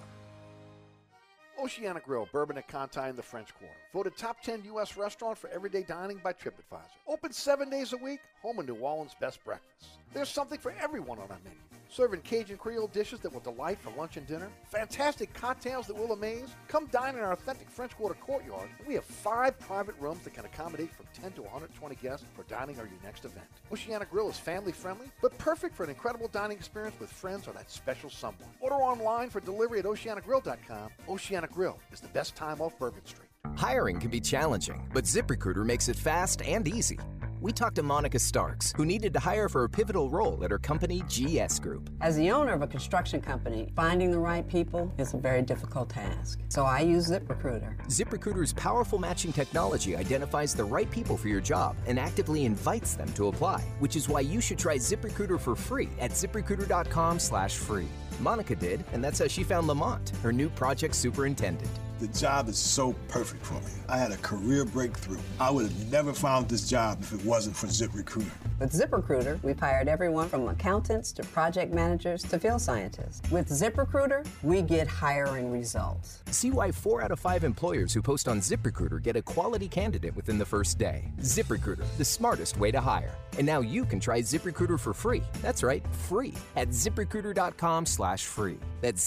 Speaker 1: Oceana Grill, Bourbon at Conti in the French Quarter. Voted top 10 U.S. restaurant for everyday dining by TripAdvisor. Open seven days a week, home of New Orleans' best breakfast. There's something for everyone on our menu. Serving Cajun Creole dishes that will delight for lunch and dinner. Fantastic cocktails that will amaze. Come dine in our authentic French Quarter courtyard. We have five private rooms that can accommodate from 10 to 120 guests for dining or your next event. Oceana Grill is family friendly, but perfect for an incredible dining experience with friends or that special someone. Order online for delivery at oceanagrill.com. Oceana Grill is the best time off Bourbon Street.
Speaker 12: Hiring can be challenging, but ZipRecruiter makes it fast and easy. We talked to Monica Starks, who needed to hire for a pivotal role at her company, GS Group.
Speaker 17: As the owner of a construction company, finding the right people is a very difficult task. So I use ZipRecruiter.
Speaker 12: ZipRecruiter's powerful matching technology identifies the right people for your job and actively invites them to apply, which is why you should try ZipRecruiter for free at ziprecruiter.com/free. Monica did, and that's how she found Lamont, her new project superintendent.
Speaker 18: The job is so perfect for me. I had a career breakthrough. I would have never found this job if it wasn't for ZipRecruiter.
Speaker 17: With ZipRecruiter, we've hired everyone from accountants to project managers to field scientists. With ZipRecruiter, we get hiring results.
Speaker 12: See why four out of five employers who post on ZipRecruiter get a quality candidate within the first day. ZipRecruiter, the smartest way to hire. And now you can try ZipRecruiter for free. That's right, free at ziprecruiter.com slash free. That's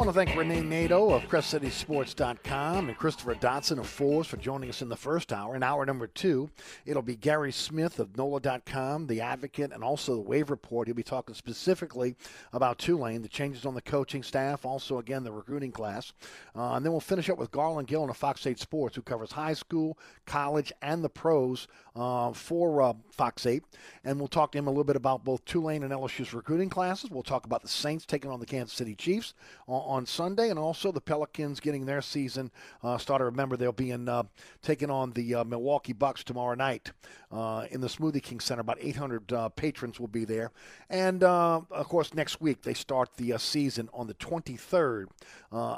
Speaker 1: I want to thank Rene Nadeau of CrescentCitySports.com and Christopher Dotson of Fours for joining us in the first hour. In hour number two, it'll be Gary Smith of NOLA.com, The Advocate, and also the Wave Report. He'll be talking specifically about Tulane, the changes on the coaching staff, also, again, the recruiting class. Uh, and then we'll finish up with Garland Gill of Fox 8 Sports, who covers high school, college, and the pros uh, for uh, Fox 8. And we'll talk to him a little bit about both Tulane and LSU's recruiting classes. We'll talk about the Saints taking on the Kansas City Chiefs on, on Sunday, and also the Pelicans getting their season uh, started. Remember, they'll be in uh, taking on the uh, Milwaukee Bucks tomorrow night uh, in the Smoothie King Center. About 800 uh, patrons will be there, and uh, of course, next week they start the season on the 23rd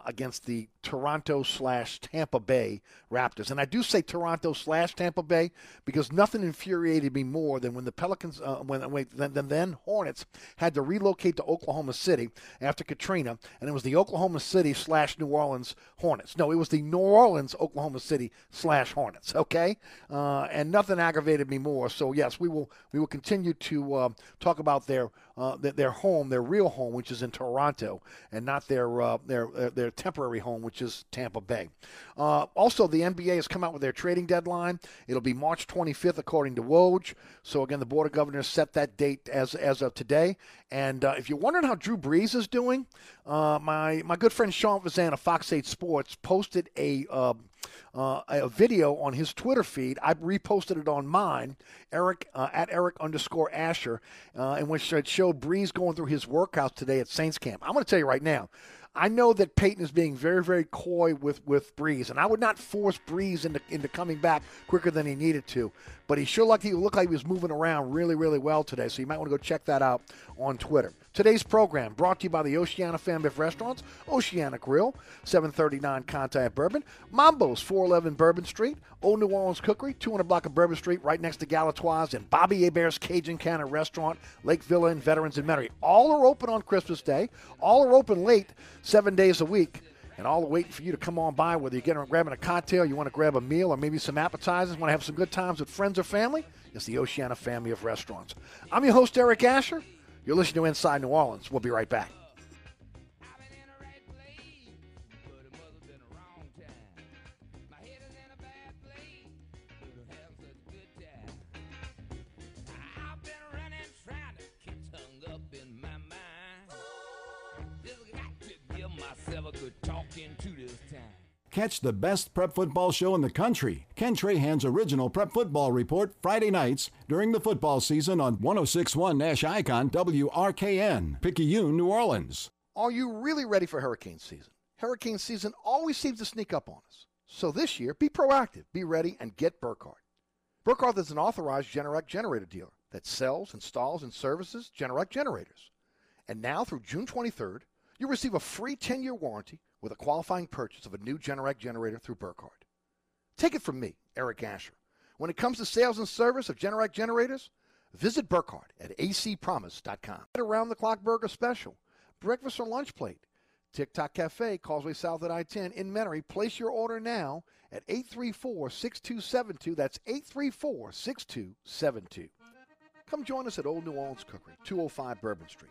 Speaker 1: against the Toronto slash Tampa Bay Raptors. And I do say Toronto slash Tampa Bay because nothing infuriated me more than when the Pelicans, when wait, then then Hornets had to relocate to Oklahoma City after Katrina, and it was the the Oklahoma City slash New Orleans Hornets. No, it was the New Orleans Oklahoma City slash Hornets. Okay, uh, and nothing aggravated me more. So yes, we will we will continue to uh, talk about their, uh, their their home, their real home, which is in Toronto, and not their uh, their uh, their temporary home, which is Tampa Bay. Uh, also, the NBA has come out with their trading deadline. It'll be March 25th, according to Woj. So again, the board of governors set that date as as of today. And if you're wondering how Drew Brees is doing, my my good friend Sean Fazan of Fox 8 Sports posted a um, uh, a video on his Twitter feed. I reposted it on mine, Eric uh, at Eric underscore Asher, uh, in which it showed Brees going through his workouts today at Saints camp. I'm going to tell you right now. I know that Payton is being very, very coy with, with Brees, and I would not force Brees into, into coming back quicker than he needed to. But he sure looked, he looked like he was moving around really, really well today, so you might want to go check that out on Twitter. Today's program brought to you by the Oceana Fan Restaurants, Oceana Grill, 739 Contact Bourbon, Mambo's, 411 Bourbon Street, Old New Orleans Cookery, 200 block of Bourbon Street, right next to Galatoire's, and Bobby Hebert's Cajun Cannon Restaurant, Lake Villa and Veterans and Metairie. All are open on Christmas Day. All are open late, seven days a week. And all the waiting for you to come on by, whether you're getting grabbing a cocktail, you want to grab a meal, or maybe some appetizers, want to have some good times with friends or family, it's the Oceana family of restaurants. I'm your host, Eric Asher. You're listening to Inside New Orleans. We'll be right back.
Speaker 19: Catch the best prep football show in the country. Ken Trahan's original prep football report Friday nights during the football season on 1061 Nash Icon WRKN, Picayune, New Orleans.
Speaker 1: Are you really ready for hurricane season? Hurricane season always seems to sneak up on us. So this year, be proactive, be ready, and get Burkhardt. Burkhardt is an authorized Generac generator dealer that sells, installs, and services Generac generators. And now through June 23rd, you'll receive a free 10 year warranty with a qualifying purchase of a new Generac generator through Burkhardt. Take it from me, Eric Asher. When it comes to sales and service of Generac generators, visit Burkhardt at acpromise.com. Around the clock burger special, breakfast or lunch plate. TikTok Cafe, Causeway South at I 10 in Metairie. Place your order now at 834 6272. That's 834 6272. Come join us at Old New Orleans Cookery, 205 Bourbon Street.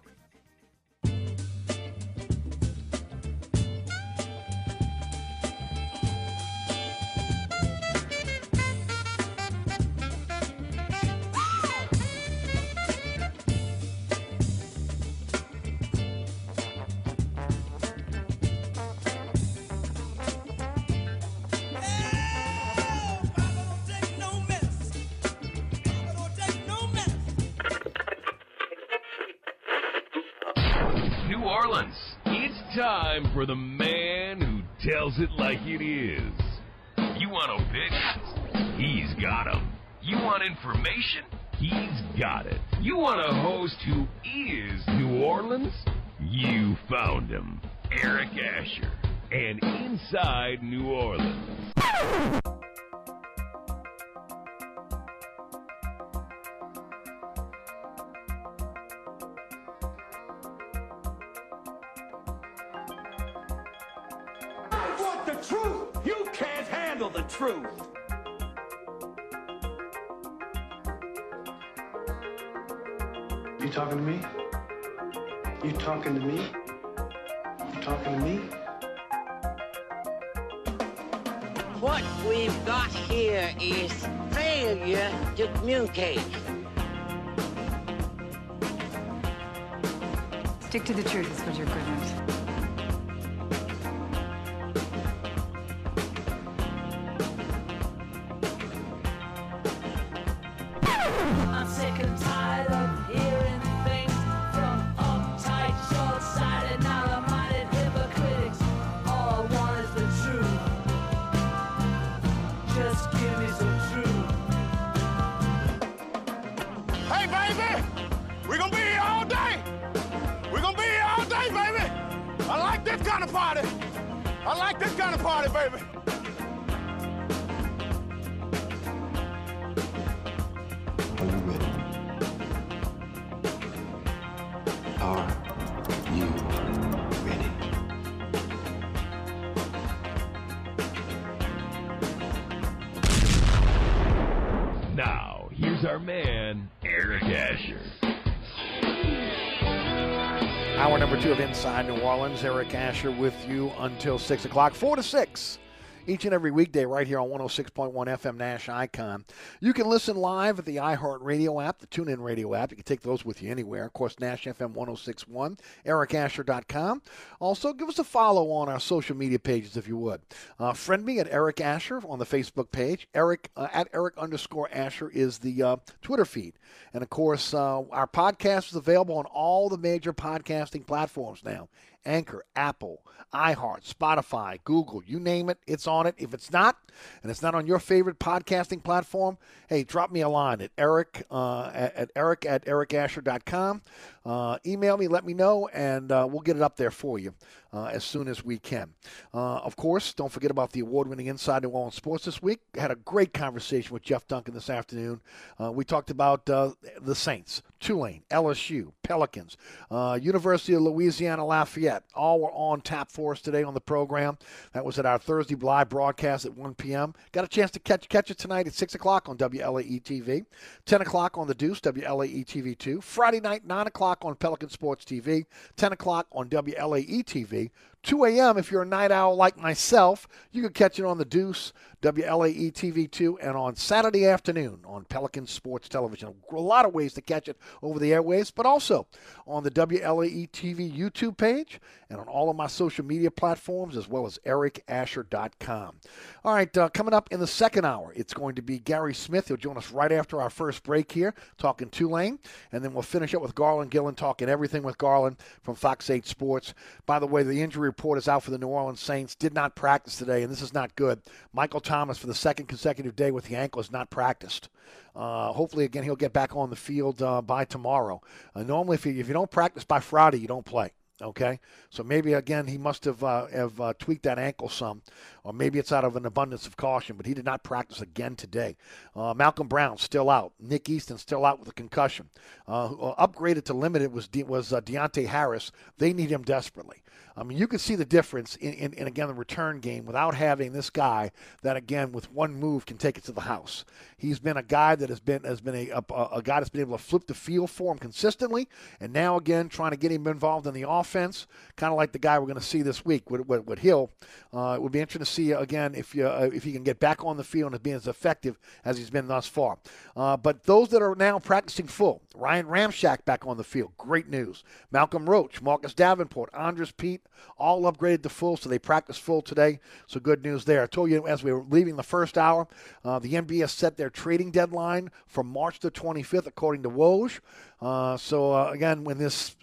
Speaker 1: Inside New Orleans. Eric Asher with you until 6 o'clock, 4 to 6. Each and every weekday, right here on 106.1 FM Nash Icon. You can listen live at the iHeartRadio app, the TuneIn Radio app. You can take those with you anywhere. Of course, Nash FM 1061, ericasher.com. Also, give us a follow on our social media pages if you would. Uh, friend me at Eric Asher on the Facebook page. Eric uh, at Eric underscore Asher is the uh, Twitter feed. And of course, uh, our podcast is available on all the major podcasting platforms now. Anchor, Apple, iHeart, Spotify, Google, you name it, it's on it. If it's not, and it's not on your favorite podcasting platform, hey, drop me a line at eric uh, at, at eric at ericasher.com. Uh, email me, let me know, and uh, we'll get it up there for you uh, as soon as we can. Uh, of course, don't forget about the award-winning Inside New Orleans Sports this week. Had a great conversation with Jeff Duncan this afternoon. Uh, we talked about uh, the Saints, Tulane, LSU, Pelicans, University of Louisiana Lafayette. All were on tap for us today on the program. That was at our Thursday live broadcast at 1 p.m. Got a chance to catch catch it tonight at 6 o'clock on WLAE TV, 10 o'clock on the Deuce, WLAE TV 2. Friday night, 9 o'clock on Pelican Sports TV, 10 o'clock on WLAE TV. 2 a.m. if you're a night owl like myself, you can catch it on the Deuce, WLAE TV2, and on Saturday afternoon on Pelican Sports Television. A lot of ways to catch it over the airways, but also on the WLAE TV YouTube page and on all of my social media platforms, as well as ericasher.com. All right, uh, coming up in the second hour, it's going to be Guerry Smith. He'll join us right after our first break here, talking Tulane, and then we'll finish up with Garland Gillen, talking everything with Garland from Fox 8 Sports. By the way, the injury report is out for the New Orleans Saints. Did not practice today, and this is not good. Michael Thomas, for the second consecutive day with the ankle, has not practiced. Uh, hopefully, again, he'll get back on the field uh, by tomorrow. Uh, normally, if you, if you don't practice by Friday, you don't play. Okay, so maybe again he must have uh, have uh, tweaked that ankle some, or maybe it's out of an abundance of caution. But he did not practice again today. Uh, Malcolm Brown still out. Nick Easton still out with a concussion. Uh, uh, upgraded to limited was De- was uh, Deonte Harris. They need him desperately. I mean, you can see the difference in, in, in again the return game without having this guy that again with one move can take it to the house. He's been a guy that has been has been a, a, a guy that's been able to flip the field for him consistently, and now again trying to get him involved in the offense, kind of like the guy we're going to see this week with, with, with Hill. Uh, it would be interesting to see again if you uh, if he can get back on the field and be as effective as he's been thus far. Uh, but those that are now practicing full, Ryan Ramczyk back on the field, great news. Malcolm Roach, Marcus Davenport, Andrus Peat, all upgraded to full, so they practice full today. So good news there. I told you as we were leaving the first hour, uh, the NBA has set their trading deadline for March the 25th, according to Woj. Uh, so uh, again, when this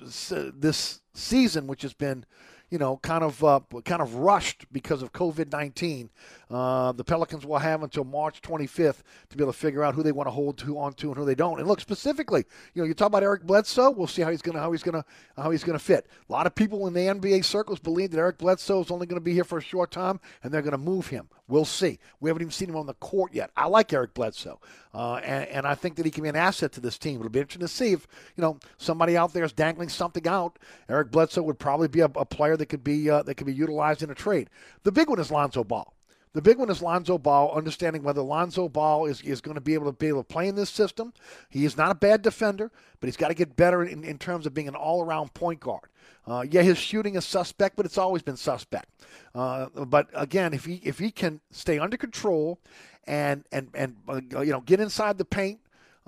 Speaker 1: this season, which has been you know, kind of uh, kind of rushed because of COVID nineteen. Uh, the Pelicans will have until March 25th to be able to figure out who they want to hold to on to and who they don't. And look specifically, you know, you talk about Eric Bledsoe. We'll see how he's gonna how he's gonna how he's gonna fit. A lot of people in the NBA circles believe that Eric Bledsoe is only going to be here for a short time, and they're going to move him. We'll see. We haven't even seen him on the court yet. I like Eric Bledsoe, uh, and, and I think that he can be an asset to this team. It'll be interesting to see if you know somebody out there is dangling something out. Eric Bledsoe would probably be a, a player that could be uh, that could be utilized in a trade. The big one is Lonzo Ball. The big one is Lonzo Ball, understanding whether Lonzo Ball is, is going to be able to be able to play in this system. He is not a bad defender, but he's got to get better in, in terms of being an all around point guard. Uh, yeah, his shooting is suspect, but it's always been suspect. Uh, but again, if he if he can stay under control and and and uh, you know get inside the paint,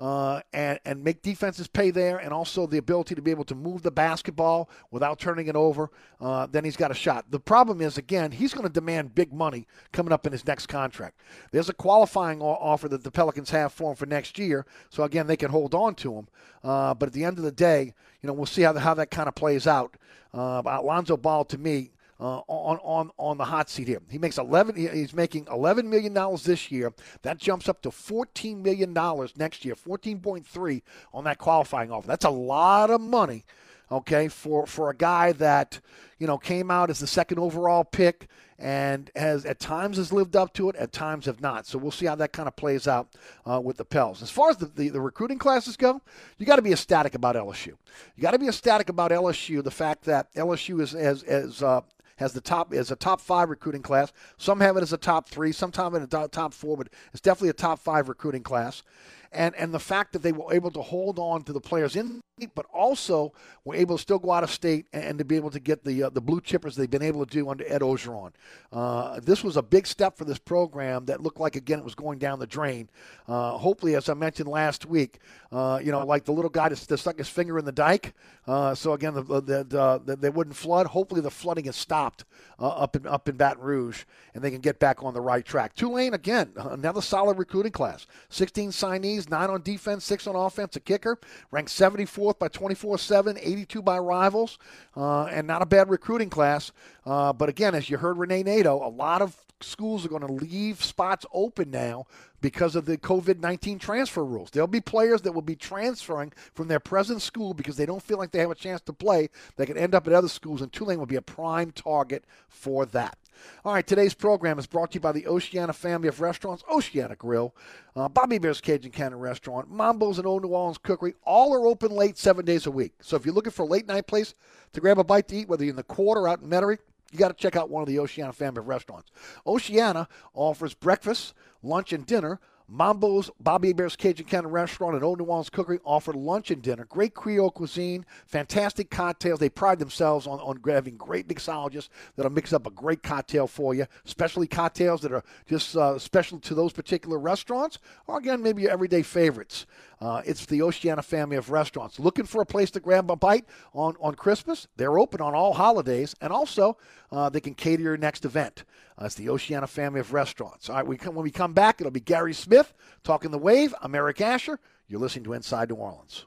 Speaker 1: uh, and, and make defenses pay there, and also the ability to be able to move the basketball without turning it over, uh, then he's got a shot. The problem is, again, he's going to demand big money coming up in his next contract. There's a qualifying offer that the Pelicans have for him for next year, so again, they can hold on to him. Uh, but at the end of the day, you know, we'll see how, the, how that kind of plays out. Uh, Alonzo Ball, to me, uh, on on on the hot seat here. He makes eleven. He's making eleven million dollars this year. That jumps up to fourteen million dollars next year. Fourteen point three on that qualifying offer. That's a lot of money. Okay, for for a guy that you know came out as the second overall pick and has at times has lived up to it, at times have not. So we'll see how that kind of plays out uh, with the Pels. As far as the, the, the recruiting classes go, you got to be ecstatic about LSU. You got to be ecstatic about LSU. The fact that LSU is as as uh, has the top as a top five recruiting class. Some have it as a top three, some have it as a top four, but it's definitely a top five recruiting class. And and the fact that they were able to hold on to the players in, but also were able to still go out of state and, and to be able to get the uh, the blue chippers they've been able to do under Ed Orgeron. Uh, this was a big step for this program that looked like again it was going down the drain. Uh, hopefully, as I mentioned last week, uh, you know, like the little guy that, stuck his finger in the dike. Uh, so again, the, the, the, they wouldn't flood. Hopefully, the flooding has stopped uh, up in up in Baton Rouge, and they can get back on the right track. Tulane again, another solid recruiting class. 16 signees, nine on defense, six on offense. A kicker ranked 74th by 24/7, 82 by rivals, uh, and not a bad recruiting class. Uh, but again, as you heard Rene Nadeau, a lot of schools are going to leave spots open now because of the COVID 19 transfer rules. There'll be players that will be transferring from their present school because they don't feel like they have a chance to play. They can end up at other schools, and Tulane will be a prime target for that. All right, today's program is brought to you by the Oceana family of restaurants, Oceana Grill, uh, Bobby Hebert's Cajun Cannon Restaurant, Mambo's and Old New Orleans Cookery. All are open late seven days a week. So if you're looking for a late night place to grab a bite to eat, whether you're in the quarter or out in Metairie, you got to check out one of the Oceana family of restaurants. Oceana offers breakfast, lunch, and dinner Mambo's Bobby Hebert's Cajun Cannon Restaurant and Old New Orleans Cookery offer lunch and dinner. Great Creole cuisine, fantastic cocktails. They pride themselves on, on having great mixologists that'll mix up a great cocktail for you, especially cocktails that are just uh, special to those particular restaurants, or again, maybe your everyday favorites. Uh, it's the Oceana family of restaurants. Looking for a place to grab a bite on, on Christmas? They're open on all holidays, and also uh, they can cater your next event. Uh, it's the Oceana family of restaurants. All right, we come, when we come back, it'll be Guerry Smith talking the wave. I'm Eric Asher. You're listening to Inside New Orleans.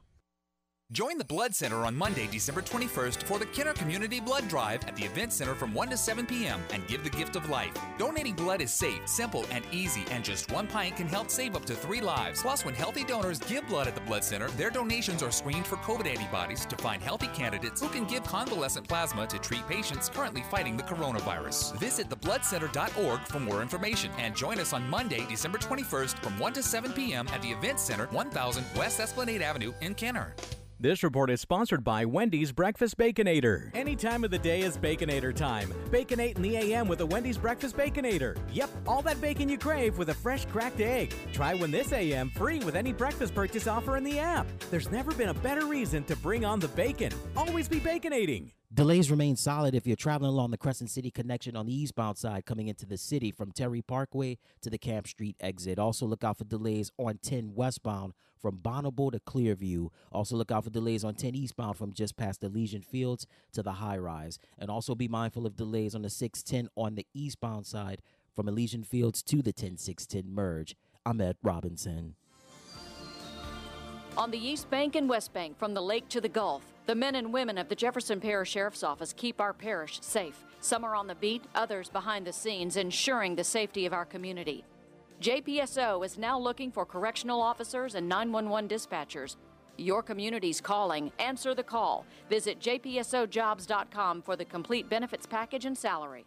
Speaker 20: Join the Blood Center on Monday, December 21st for the Kenner Community Blood Drive at the Event Center from 1 to 7 p.m. and give the gift of life. Donating blood is safe, simple, and easy, and just one pint can help save up to three lives. Plus, when healthy donors give blood at the Blood Center, their donations are screened for COVID antibodies to find healthy candidates who can give convalescent plasma to treat patients currently fighting the coronavirus. Visit thebloodcenter.org for more information and join us on Monday, December 21st from 1 to 7 p.m. at the Event Center, 1000 West Esplanade Avenue in Kenner.
Speaker 21: This report is sponsored by Wendy's Breakfast Baconator. Any time of the day is Baconator time. Baconate in the AM with a Wendy's Breakfast Baconator. Yep, all that bacon you crave with a fresh cracked egg. Try one this AM free with any breakfast purchase offer in the app. There's never been a better reason to bring on the bacon. Always be baconating.
Speaker 22: Delays remain solid if you're traveling along the Crescent City connection on the eastbound side coming into the city from Terry Parkway to the Camp Street exit. Also, look out for delays on 10 westbound from Bonnabel to Clearview. Also, look out for delays on 10 eastbound from just past the Elysian Fields to the high rise. And also be mindful of delays on the 610 on the eastbound side from Elysian Fields to the 10610 merge. I'm Ed Robinson.
Speaker 8: On the East Bank and West Bank, from the lake to the Gulf, the men and women of the Jefferson Parish Sheriff's Office keep our parish safe. Some are on the beat, others behind the scenes, ensuring the safety of our community. JPSO is now looking for correctional officers and 911 dispatchers. Your community's calling. Answer the call. Visit jpsojobs.com for the complete benefits package and salary.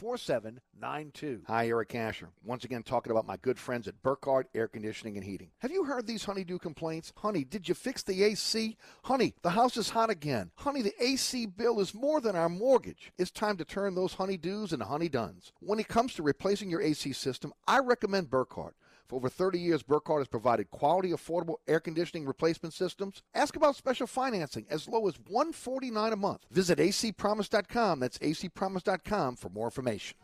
Speaker 1: 4792. Hi, Eric Asher. Once again, talking about my good friends at Burkhardt Air Conditioning and Heating. Have you heard these honeydew complaints? Honey, did you fix the AC? Honey, the house is hot again. Honey, the AC bill is more than our mortgage. It's time to turn those honeydews into honeyduns. When it comes to replacing your AC system, I recommend Burkhardt. For over 30 years, Burkhardt has provided quality, affordable air conditioning replacement systems. Ask about special financing as low as 149 a month. Visit acpromise.com. That's acpromise.com for more information.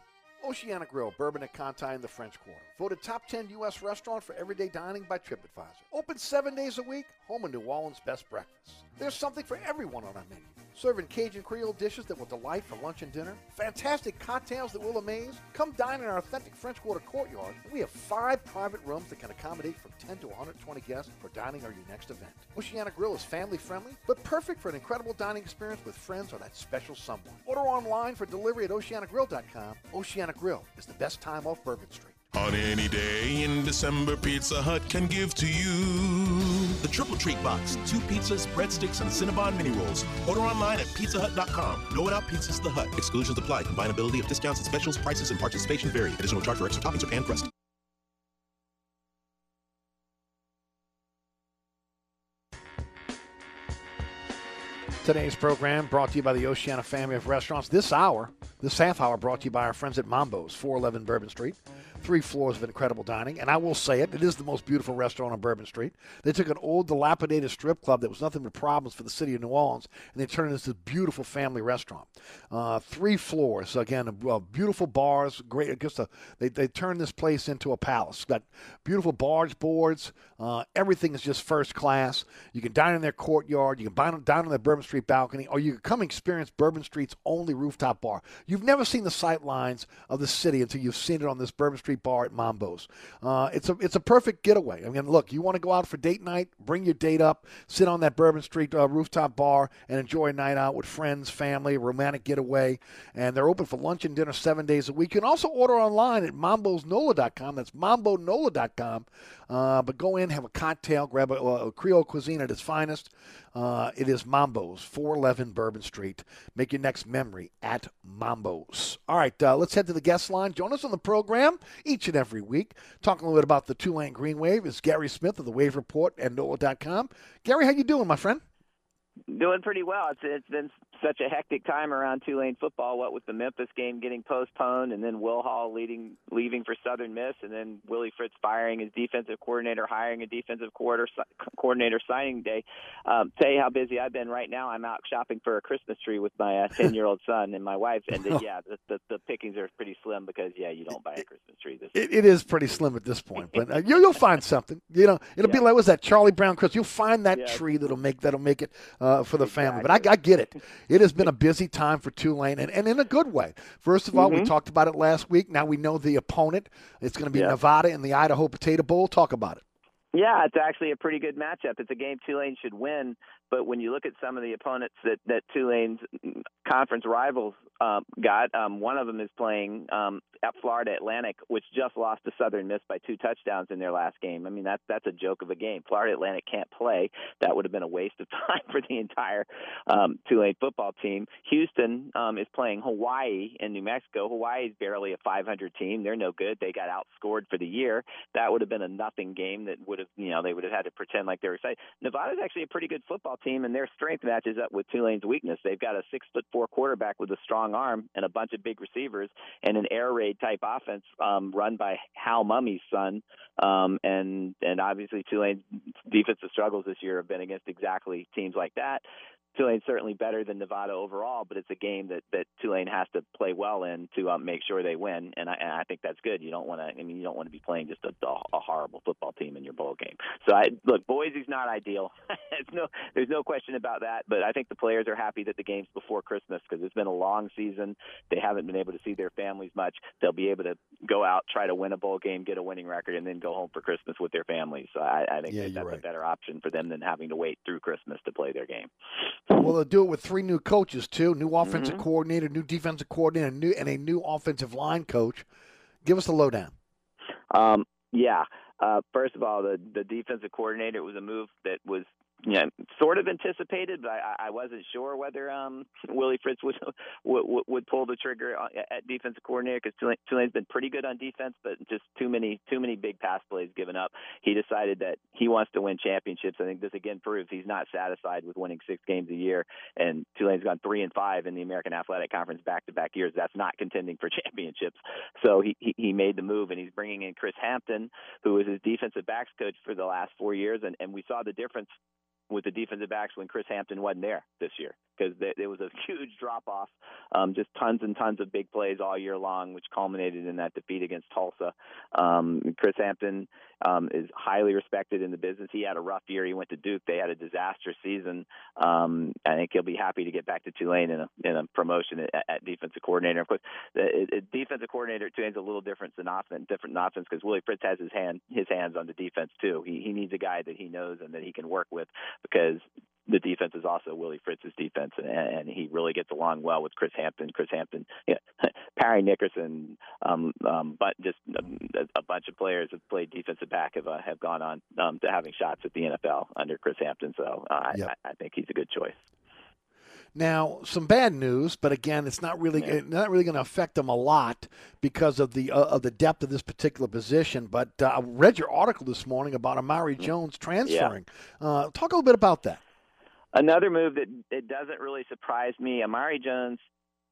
Speaker 1: Oceana Grill, Bourbon at Conti in the French Quarter. Voted top 10 U.S. restaurant for everyday dining by TripAdvisor. Open seven days a week, home of New Orleans' best breakfast. There's something for everyone on our menu. Serving Cajun Creole dishes that will delight for lunch and dinner, fantastic cocktails that will amaze. Come dine in our authentic French Quarter courtyard. We have five private rooms that can accommodate from 10 to 120 guests for dining or your next event. Oceana Grill is family friendly, but perfect for an incredible dining experience with friends or that special someone. Order online for delivery at oceanagrill.com. Oceana Grill is the best time off Bourbon Street.
Speaker 23: On any day in December, Pizza Hut can give to you
Speaker 24: the Triple Treat Box, two pizzas, breadsticks, and Cinnabon mini rolls. Order online at pizzahut.com. No Without Pizzas The Hut. Exclusions apply. Combinability of discounts and specials, prices, and participation vary. Additional charge for extra toppings or pan crust.
Speaker 1: Today's program brought to you by the Oceana family of restaurants. This hour, this half hour, brought to you by our friends at Mambo's, 411 Bourbon Street. Three floors of incredible dining. And I will say it, it is the most beautiful restaurant on Bourbon Street. They took an old, dilapidated strip club that was nothing but problems for the city of New Orleans, and they turned it into this beautiful family restaurant. Uh, three floors. Again, uh, beautiful bars. Great. Just a, they, they turned this place into a palace. Got beautiful barge boards. Uh, everything is just first class. You can dine in their courtyard. You can dine, dine on their Bourbon Street balcony, or you can come experience Bourbon Street's only rooftop bar. You've never seen the sight lines of the city until you've seen it on this Bourbon Street bar at Mambo's. Uh, it's a it's a perfect getaway. I mean, look, you want to go out for date night, bring your date up, sit on that Bourbon Street uh, rooftop bar, and enjoy a night out with friends, family, romantic getaway. And they're open for lunch and dinner seven days a week. You can also order online at mambosnola.com. That's mambonola.com. Uh, but go in, have a cocktail, grab a, a Creole cuisine at its finest. Uh, it is Mambo's, 411 Bourbon Street. Make your next memory at Mambo's. All right, uh, let's head to the guest line. Join us on the program each and every week. Talking a little bit about the Tulane Green Wave is Guerry Smith of the Wave Report and NOLA.com. Guerry, how you doing, my friend?
Speaker 25: Doing pretty well. It's it's been such a hectic time around Tulane football. What with the Memphis game getting postponed, and then Will Hall leading leaving for Southern Miss, and then Willie Fritz firing his defensive coordinator, hiring a defensive quarter, coordinator signing day. Um, tell you how busy I've been right now. I'm out shopping for a Christmas tree with my ten uh, year old son and my wife, and uh, yeah, the, the the pickings are pretty slim because yeah, you don't buy a Christmas tree this.
Speaker 1: It, it is pretty slim at this point, but uh, you, will find something. You know, it'll yeah. be like what's that Charlie Brown Christmas? You'll find that yeah. tree that'll make that'll make it uh, for the exactly. family. But I, I get it. It has been a busy time for Tulane, and, and in a good way. First of all, mm-hmm. we talked about it last week. Now we know the opponent. It's going to be yep. Nevada in the Idaho Potato Bowl. Talk about it.
Speaker 25: Yeah, it's actually a pretty good matchup. It's a game Tulane should win, but when you look at some of the opponents that that Tulane's conference rivals um, got, um, one of them is playing um, at Florida Atlantic, which just lost to Southern Miss by two touchdowns in their last game. I mean, that's that's a joke of a game. Florida Atlantic can't play. That would have been a waste of time for the entire um, Tulane football team. Houston um, is playing Hawaii in New Mexico. Hawaii is barely a 500 team. They're no good. They got outscored for the year. That would have been a nothing game that would have, you know, they would have had to pretend like they were excited. Nevada's actually a pretty good football team, and their strength matches up with Tulane's weakness. They've got a six foot four quarterback with a strong arm and a bunch of big receivers and an air raid type offense um, run by Hal Mumme's son. Um, and and obviously Tulane's defensive struggles this year have been against exactly teams like that. Tulane's certainly better than Nevada overall, but it's a game that that Tulane has to play well in to um, make sure they win, and I, and I think that's good. You don't want to, I mean, you don't want to be playing just a, a horrible football team in your bowl game. So I look, Boise's not ideal. it's no, there's no question about that. But I think the players are happy that the game's before Christmas because it's been a long season. They haven't been able to see their families much. They'll be able to go out, try to win a bowl game, get a winning record, and then go home for Christmas with their families. So I, I think
Speaker 1: yeah,
Speaker 25: that that's
Speaker 1: right.
Speaker 25: a better option for them than having to wait through Christmas to play their game.
Speaker 1: Well, they'll do it with three new coaches too: new offensive
Speaker 25: Mm-hmm.
Speaker 1: coordinator, new defensive coordinator, new and a new offensive line coach. Give us the lowdown.
Speaker 25: Um, yeah. Uh, first of all, the the defensive coordinator was a move that was know, sort of anticipated, but I, I wasn't sure whether um, Willie Fritz would, would would pull the trigger at defensive coordinator because Tulane, Tulane's been pretty good on defense, but just too many too many big pass plays given up. He decided that he wants to win championships. I think this again proves he's not satisfied with winning six games a year. And Tulane's gone three and five in the American Athletic Conference back to back years. That's not contending for championships. So he, he he made the move, and he's bringing in Chris Hampton, who was his defensive backs coach for the last four years, and and we saw the difference with the defensive backs when Chris Hampton wasn't there this year. because there was a huge drop off, um, just tons and tons of big plays all year long, which culminated in that defeat against Tulsa. Um, Chris Hampton um, is highly respected in the business. He had a rough year. He went to Duke. They had a disastrous season. Um, I think he'll be happy to get back to Tulane in a, in a promotion at, at defensive coordinator. Of course, the, the defensive coordinator at Tulane's a little different than offense, different than offense because Willie Fritz has his hand his hands on the defense too. He he needs a guy that he knows and that he can work with because the defense is also Willie Fritz's defense, and, and he really gets along well with Chris Hampton. Chris Hampton, know, Parry Nickerson, um, um, but just a, a bunch of players have played defensive back have uh, have gone on um, to having shots at the NFL under Chris Hampton. So uh,
Speaker 1: Yep.
Speaker 25: I, I think he's a good choice.
Speaker 1: Now, some bad news, but again, it's not really it's not really going to affect them a lot because of the uh, of the depth of this particular position. But uh, I read your article this morning about Amari Jones transferring. Uh, talk a little bit about that.
Speaker 25: Another move that it doesn't really surprise me, Amari Jones.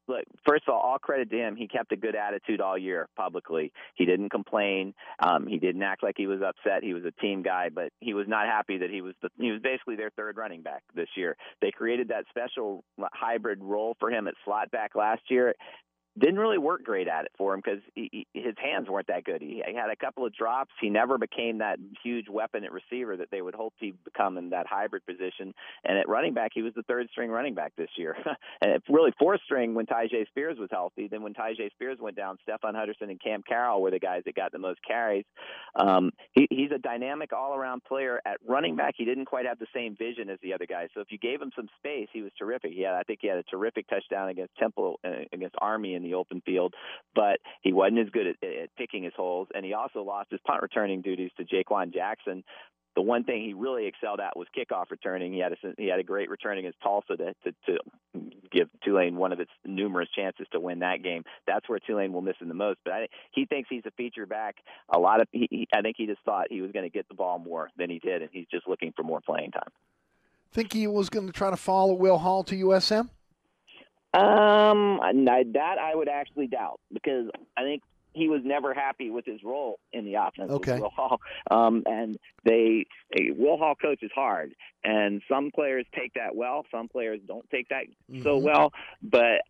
Speaker 25: Look, first of all, all credit to him. He kept a good attitude all year publicly. He didn't complain. Um, he didn't act like he was upset. He was a team guy, but he was not happy that he was the, he was basically their third running back this year. They created that special hybrid role for him at slot back last year. Didn't really work great at it for him because his hands weren't that good. He, he had a couple of drops. He never became that huge weapon at receiver that they would hope he'd become in that hybrid position. And at running back, he was the third string running back this year, and it's really fourth string when Tyjae Spears was healthy. Then when Tyjae Spears went down, Stephon Huderson and Cam Carroll were the guys that got the most carries. Um, he, he's a dynamic all-around player. At running back, he didn't quite have the same vision as the other guys. So if you gave him some space, he was terrific. Had, I think, he had a terrific touchdown against Temple uh, against Army in the open field, but he wasn't as good at, at picking his holes, and he also lost his punt returning duties to Jha'Quan Jackson. The one thing he really excelled at was kickoff returning. He had a he had a great return against Tulsa to, to to give Tulane one of its numerous chances to win that game. That's where Tulane will miss him the most. But I, he thinks he's a feature back. A lot of he, he, I think he just thought he was going to get the ball more than he did, and he's just looking for more playing time.
Speaker 1: Think he was going to try to follow Will Hall to USM?
Speaker 25: Um, I, that I would actually doubt because I think he was never happy with his role in the offense. with
Speaker 1: Okay.
Speaker 25: Will Hall, um, and they a Will Hall coaches hard, and some players take that well, some players don't take that so
Speaker 1: Mhm.
Speaker 25: well. But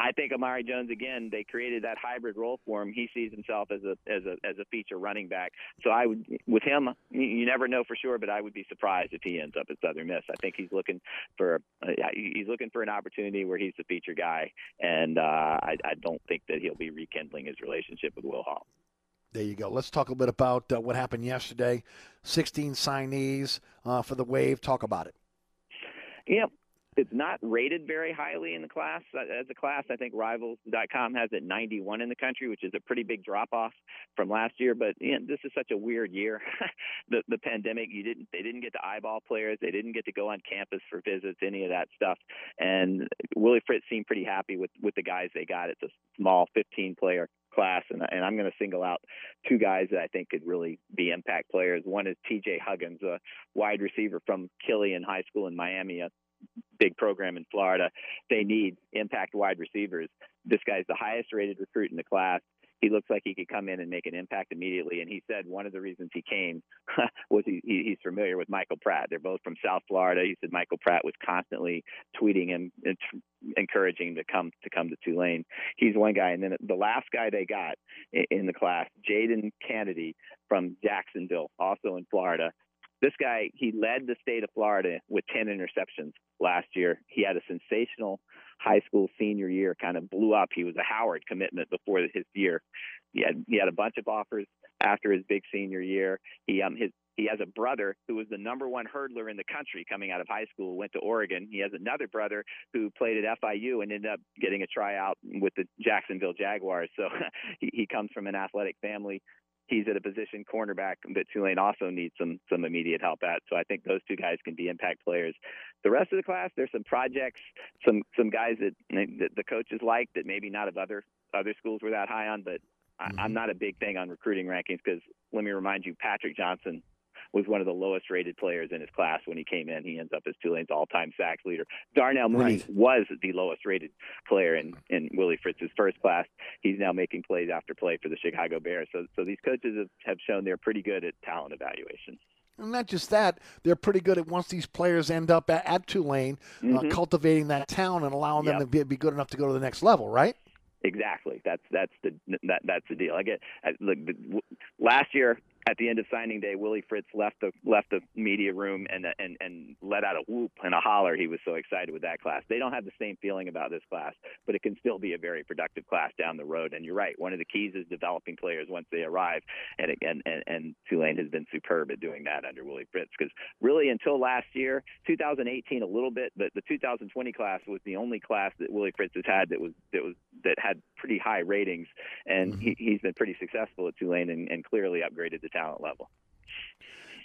Speaker 25: I think Amari Jones again, they created that hybrid role for him. He sees himself as a as a as a feature running back. So I would with him, you- never know for sure, but I would be surprised if he ends up at Southern Miss. I think he's looking for uh, he's looking for an opportunity where he's the feature guy, and uh, I, I don't think that he'll be rekindling his relationship with Will Hall.
Speaker 1: There you go. Let's talk a little bit about uh, what happened yesterday. 16 signees uh, for the Wave. Talk about it.
Speaker 25: Yep. It's not rated very highly in the class. Uh, As a class, I think Rivals.com has it 91 in the country, which is a pretty big drop off from last year. But you know, this is such a weird year. the the pandemic, you didn't they didn't get to eyeball players, they didn't get to go on campus for visits, any of that stuff. And Willie Fritz seemed pretty happy with with the guys they got. It's a small 15 player class, and, and I'm going to single out two guys that I think could really be impact players. One is T.J. Huggins, a wide receiver from Killian High School in Miami, a big program in Florida. They need impact wide receivers. This guy's the highest rated recruit in the class. He looks like he could come in and make an impact immediately. And he said one of the reasons he came was he, he, he's familiar with Michael Pratt. They're both from South Florida. He said Michael Pratt was constantly tweeting him, and encouraging him to come to come to Tulane. He's one guy, and then the last guy they got in the class, Jadon Canady from Jacksonville, also in Florida this guy he led the state of Florida with 10 interceptions last year. He had a sensational high school senior year, kind of blew up. He was a Howard commitment before his year. He had he had a bunch of offers after his big senior year. He um his he has a brother who was the number one hurdler in the country coming out of high school, went to Oregon. He has another brother who played at FIU and ended up getting a tryout with the Jacksonville Jaguars. So he, he comes from an athletic family he's at a position cornerback that Tulane also needs some some immediate help at. So I think those two guys can be impact players. The rest of the class, there's some projects, some some guys that, that the coaches like that maybe not of other other schools were that high on, but I, mm-hmm. I'm not a big thing on recruiting rankings because let me remind you, Patrick Johnson was one of the lowest rated players in his class when he came in. He ends up as Tulane's all time sacks leader. Darnell Mooney
Speaker 1: Right.
Speaker 25: was the lowest rated player in, in Willie Fritz's first class. He's now making plays after play for the Chicago Bears. So so these coaches have, have shown they're pretty good at talent evaluation.
Speaker 1: And not just that, they're pretty good at once these players end up at, at Tulane, uh,
Speaker 25: Mhm.
Speaker 1: cultivating that talent and allowing them to be, be good enough to go to the next level, right?
Speaker 25: Exactly. That's that's the that that's the deal. I get I, look the, w- last year at the end of signing day, Willie Fritz left the left the media room and and and let out a whoop and a holler. He was so excited with that class. They don't have the same feeling about this class, but it can still be a very productive class down the road. And you're right. One of the keys is developing players once they arrive, and and and, and Tulane has been superb at doing that under Willie Fritz. Because really, until last year, 2018 a little bit, but the 2020 class was the only class that Willie Fritz has had that was that was that had pretty high ratings, and mm-hmm. he, he's been pretty successful at Tulane and, and clearly upgraded the talent level.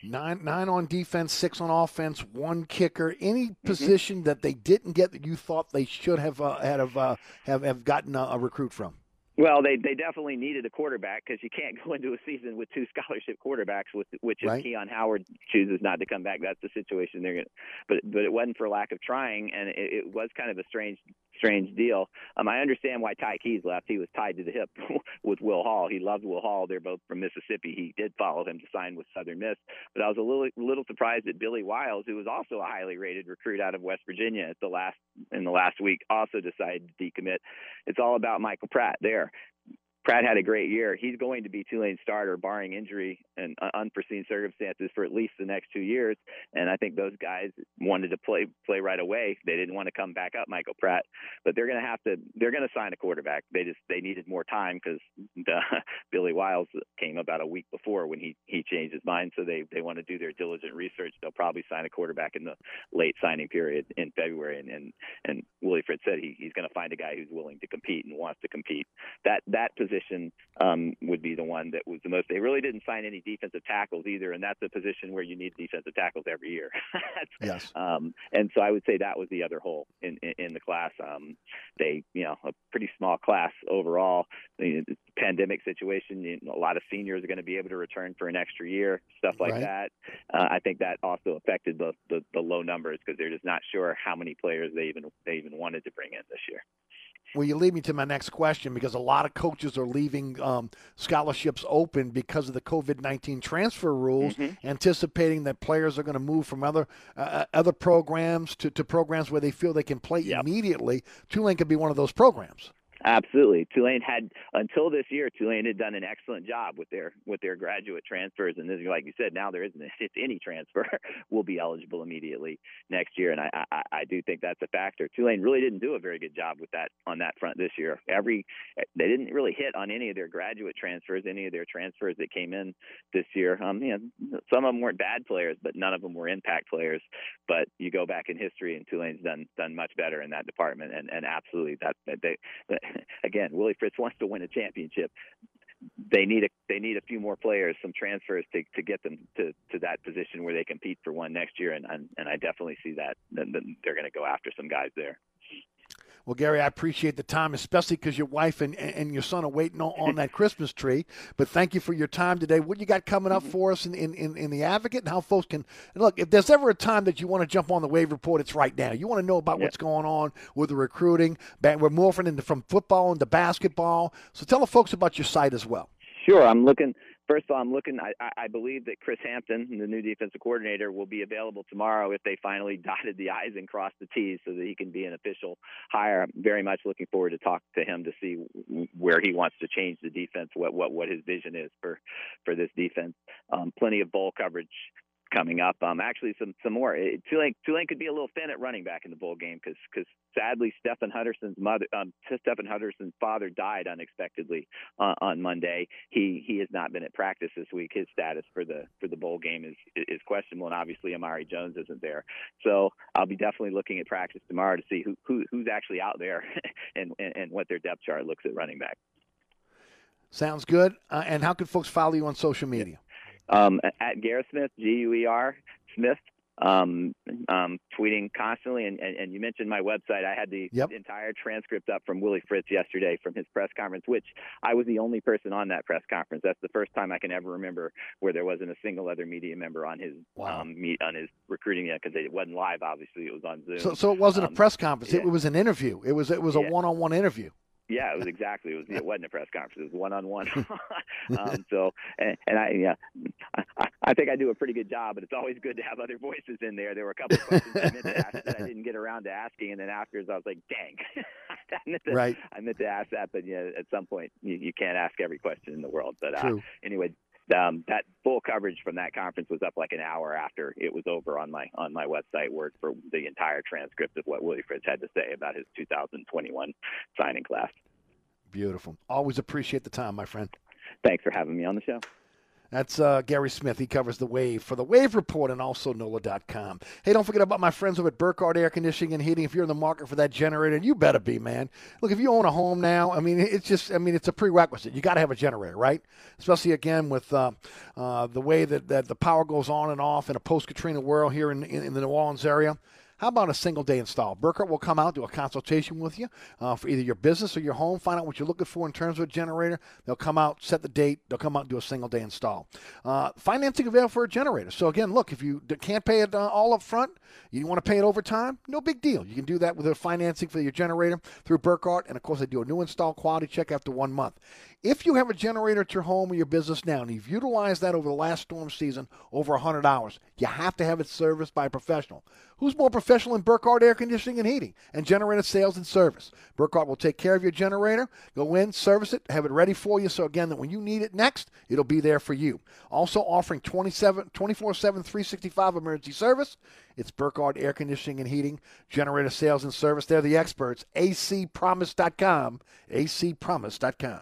Speaker 1: Nine nine on defense, six on offense, one kicker. Any
Speaker 25: Mm-hmm.
Speaker 1: position that they didn't get that you thought they should have uh, had of uh, have have gotten a, a recruit from?
Speaker 25: Well, they they definitely needed a quarterback because you can't go into a season with two scholarship quarterbacks, with which if
Speaker 1: Right.
Speaker 25: Keon Howard chooses not to come back, that's the situation they're going. But but it wasn't for lack of trying, and it, it was kind of a strange strange deal. Um, I understand why Ty Keyes left. He was tied to the hip with Will Hall. He loved Will Hall. They're both from Mississippi. He did follow him to sign with Southern Miss, but I was a little little surprised that Billy Wiles, who was also a highly rated recruit out of West Virginia at the last in the last week, also decided to decommit. It's all about Michael Pratt there. Pratt had a great year. He's going to be Tulane's starter, barring injury and uh, unforeseen circumstances, for at least the next two years. And I think those guys wanted to play play right away. They didn't want to come back up, Michael Pratt. But they're going to have to. They're going to sign a quarterback. They just they needed more time because Billy Wiles came about a week before when he he changed his mind. So they they want to do their diligent research. They'll probably sign a quarterback in the late signing period in February. And and, and Willie Fritz said he, he's going to find a guy who's willing to compete and wants to compete. That that position um, would be the one that was the most. They really didn't sign any defensive tackles either, and that's a position where you need defensive tackles every year.
Speaker 1: Yes.
Speaker 25: um, and so I would say that was the other hole in, in, in the class. Um, they, you know, a pretty small class overall. The pandemic situation, you know, a lot of seniors are going to be able to return for an extra year, stuff like
Speaker 1: Right.
Speaker 25: that. Uh, I think that also affected the, the, the low numbers because they're just not sure how many players they even they even wanted to bring in this year.
Speaker 1: Well, you lead me to my next question because a lot of coaches are leaving um, scholarships open because of the COVID nineteen transfer rules,
Speaker 25: Mm-hmm.
Speaker 1: anticipating that players are going to move from other uh, other programs to, to programs where they feel they can play immediately. Tulane could be one of those programs.
Speaker 25: Absolutely. Tulane had until this year. Tulane had done an excellent job with their with their graduate transfers, and this, like you said, now there isn't. If any transfer will be eligible immediately next year, and I, I I do think that's a factor. Tulane really didn't do a very good job with that on that front this year. Every they didn't really hit on any of their graduate transfers, any of their transfers that came in this year. Um, you know, some of them weren't bad players, but none of them were impact players. But you go back in history, and Tulane's done done much better in that department, and and absolutely that, they again, Willie Fritz wants to win a championship. They need a they need a few more players, some transfers to to get them to to that position where they compete for one next year, and and, and I definitely see that. Then they're going to go after some guys there.
Speaker 1: Well, Guerry, I appreciate the time, especially because your wife and, and your son are waiting on, on that Christmas tree. But thank you for your time today. What you got coming up mm-hmm. for us in, in, in, in the Advocate and how folks can look? If there's ever a time that you want to jump on the wave report, it's right now. You want to know about what's going on with the recruiting. We're morphing into from football into basketball. So tell the folks about your site as well.
Speaker 25: Sure, I'm looking. First of all, I'm looking. I, I- believe that Chris Hampton, the new defensive coordinator, will be available tomorrow if they finally dotted the i's and crossed the t's, so that he can be an official hire. I'm very much looking forward to talk to him to see where he wants to change the defense, what what what his vision is for for this defense. Um, plenty of bowl coverage coming up. Um, actually, some some more. It, Tulane Tulane could be a little thin at running back in the bowl game because because sadly Stephon Huderson's mother, um, Stephon Huderson's father died unexpectedly uh, on Monday. He he has not been at practice this week. His status for the for the bowl game is is questionable, and obviously Amari Jones isn't there. So I'll be definitely looking at practice tomorrow to see who, who who's actually out there and, and and what their depth chart looks at running back.
Speaker 1: Sounds good. Uh, and how can folks follow you on social media?
Speaker 25: Um, at Guerry Smith, G U E R Smith, um, um, tweeting constantly. And, and, and you mentioned my website. I had the
Speaker 1: Yep.
Speaker 25: entire transcript up from Willie Fritz yesterday from his press conference, which I was the only person on that press conference. That's the first time I can ever remember where there wasn't a single other media member on his um, meet on his recruiting yet because it wasn't live. Obviously, it was on Zoom.
Speaker 1: So, so it wasn't
Speaker 25: Um,
Speaker 1: a press conference.
Speaker 25: yeah.
Speaker 1: It was an interview. It was it was a one-on-one interview.
Speaker 25: Yeah, it was exactly. It was. It wasn't a press conference. It was one on one. Um So, and, and I, yeah, I, I think I do a pretty good job. But it's always good to have other voices in there. There were a couple of questions I meant to ask that I didn't get around to asking, and then afterwards I was like, dang, I meant to,
Speaker 1: Right.
Speaker 25: I meant to ask that. But yeah, at some point you, you can't ask every question in the world. But uh, anyway. Um, that full coverage from that conference was up like an hour after it was over on my on my website, word for the entire transcript of what Willie Fritz had to say about his 2021 signing class.
Speaker 1: Beautiful. Always appreciate the time, my friend.
Speaker 25: Thanks for having me on the show.
Speaker 1: That's uh, Guerry Smith. He covers the Wave for the Wave Report and also NOLA.com. Hey, don't forget about my friends over at Burkhardt Air Conditioning and Heating. If you're in the market for that generator, you better be, man. Look, if you own a home now, I mean, it's just, I mean, it's a prerequisite. You got to have a generator, right? Especially again with uh, uh, the way that, that the power goes on and off in a post Katrina world here in, in, in the New Orleans area. How about a single day install? Burkhardt will come out, do a consultation with you uh, for either your business or your home, find out what you're looking for in terms of a generator. They'll come out, set the date, they'll come out and do a single day install. Uh, financing available for a generator. So, again, look, if you can't pay it uh, all up front, you want to pay it over time, no big deal. You can do that with their financing for your generator through Burkhardt. And, of course, they do a new install quality check after one month. If you have a generator at your home or your business now, and you've utilized that over the last storm season over 100 hours, you have to have it serviced by a professional. Who's more professional than Burkhardt Air Conditioning and Heating and generator sales and service? Burkhardt will take care of your generator, go in, service it, have it ready for you. So, again, that when you need it next, it'll be there for you. Also offering 27, 24 7, 365 emergency service. It's Burkhardt Air Conditioning and Heating, generator sales and service. They're the experts. acpromise.com. acpromise.com.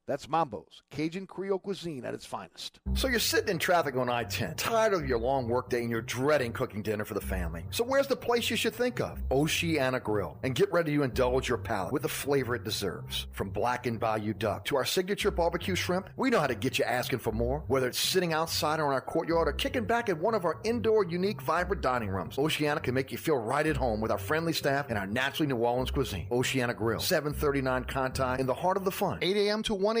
Speaker 1: That's Mambo's, Cajun Creole cuisine at its finest.
Speaker 26: So you're sitting in traffic on I 10, tired of your long workday and you're dreading cooking dinner for the family. So where's the place you should think of? Oceana Grill. And get ready to indulge your palate with the flavor it deserves. From blackened bayou duck to our signature barbecue shrimp, we know how to get you asking for more. Whether it's sitting outside or in our courtyard or kicking back at one of our indoor, unique, vibrant dining rooms, Oceana can make you feel right at home with our friendly staff and our naturally New Orleans cuisine. Oceana Grill, 739 Conti, in the heart of the fun, 8 a.m. to 1 a.m.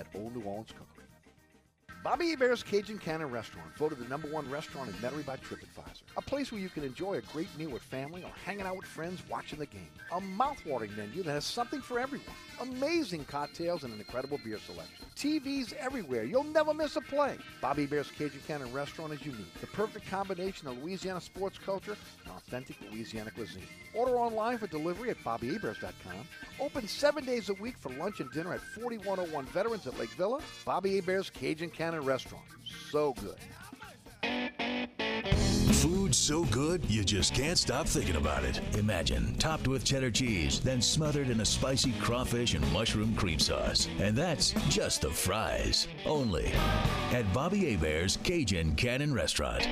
Speaker 1: at Old New Orleans Cookery. Bobby Hebert's Cajun Cannon Restaurant, voted the number one restaurant in Metairie by TripAdvisor. A place where you can enjoy a great meal with family or hanging out with friends watching the game. A mouthwatering menu that has something for everyone. Amazing cocktails and an incredible beer selection. TVs everywhere. You'll never miss a play. Bobby Hebert's Cajun Cannon Restaurant is unique. The perfect combination of Louisiana sports culture and authentic Louisiana cuisine. Order online for delivery at BobbyAbears.com. Open seven days a week for lunch and dinner at 4101 Veterans at Lake Villa. Bobby Hebert's Cajun Cannon Restaurant. So good.
Speaker 27: Food so good, you just can't stop thinking about it. Imagine topped with cheddar cheese, then smothered in a spicy crawfish and mushroom cream sauce. And that's just the fries. Only at Bobby Hebert's Cajun Cannon Restaurant.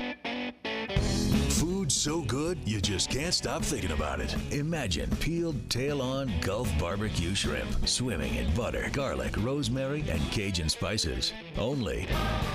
Speaker 27: Food so good, you just can't stop thinking about it. Imagine peeled tail on Gulf barbecue shrimp swimming in butter, garlic, rosemary, and Cajun spices. Only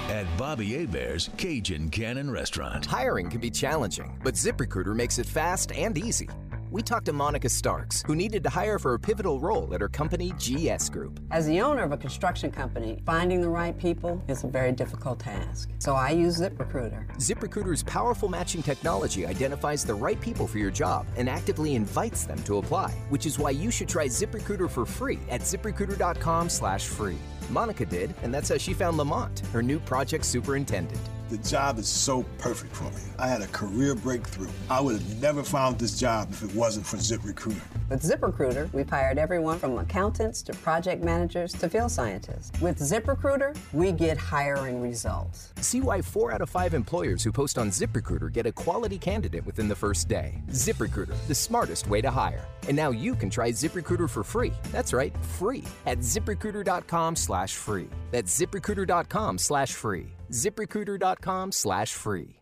Speaker 27: at Bobby Hebert's Cajun Cannon Restaurant.
Speaker 12: Hiring can be challenging, but ZipRecruiter makes it fast and easy. We talked to Monica Starks, who needed to hire for a pivotal role at her company, GS Group.
Speaker 17: As the owner of a construction company, finding the right people is a very difficult task. So I use ZipRecruiter.
Speaker 12: ZipRecruiter's powerful matching technology identifies the right people for your job and actively invites them to apply, which is why you should try ZipRecruiter for free at ziprecruiter.com/free. Monica did, and that's how she found Lamont, her new project superintendent.
Speaker 18: The job is so perfect for me. I had a career breakthrough. I would have never found this job if it wasn't for ZipRecruiter.
Speaker 17: With ZipRecruiter, we've hired everyone from accountants to project managers to field scientists. With ZipRecruiter, we get hiring results.
Speaker 12: See why four out of five employers who post on ZipRecruiter get a quality candidate within the first day. ZipRecruiter, the smartest way to hire. And now you can try ZipRecruiter for free. That's right, free at ziprecruiter.com slash free. That's ziprecruiter.com slash free. ziprecruiter.com slash free.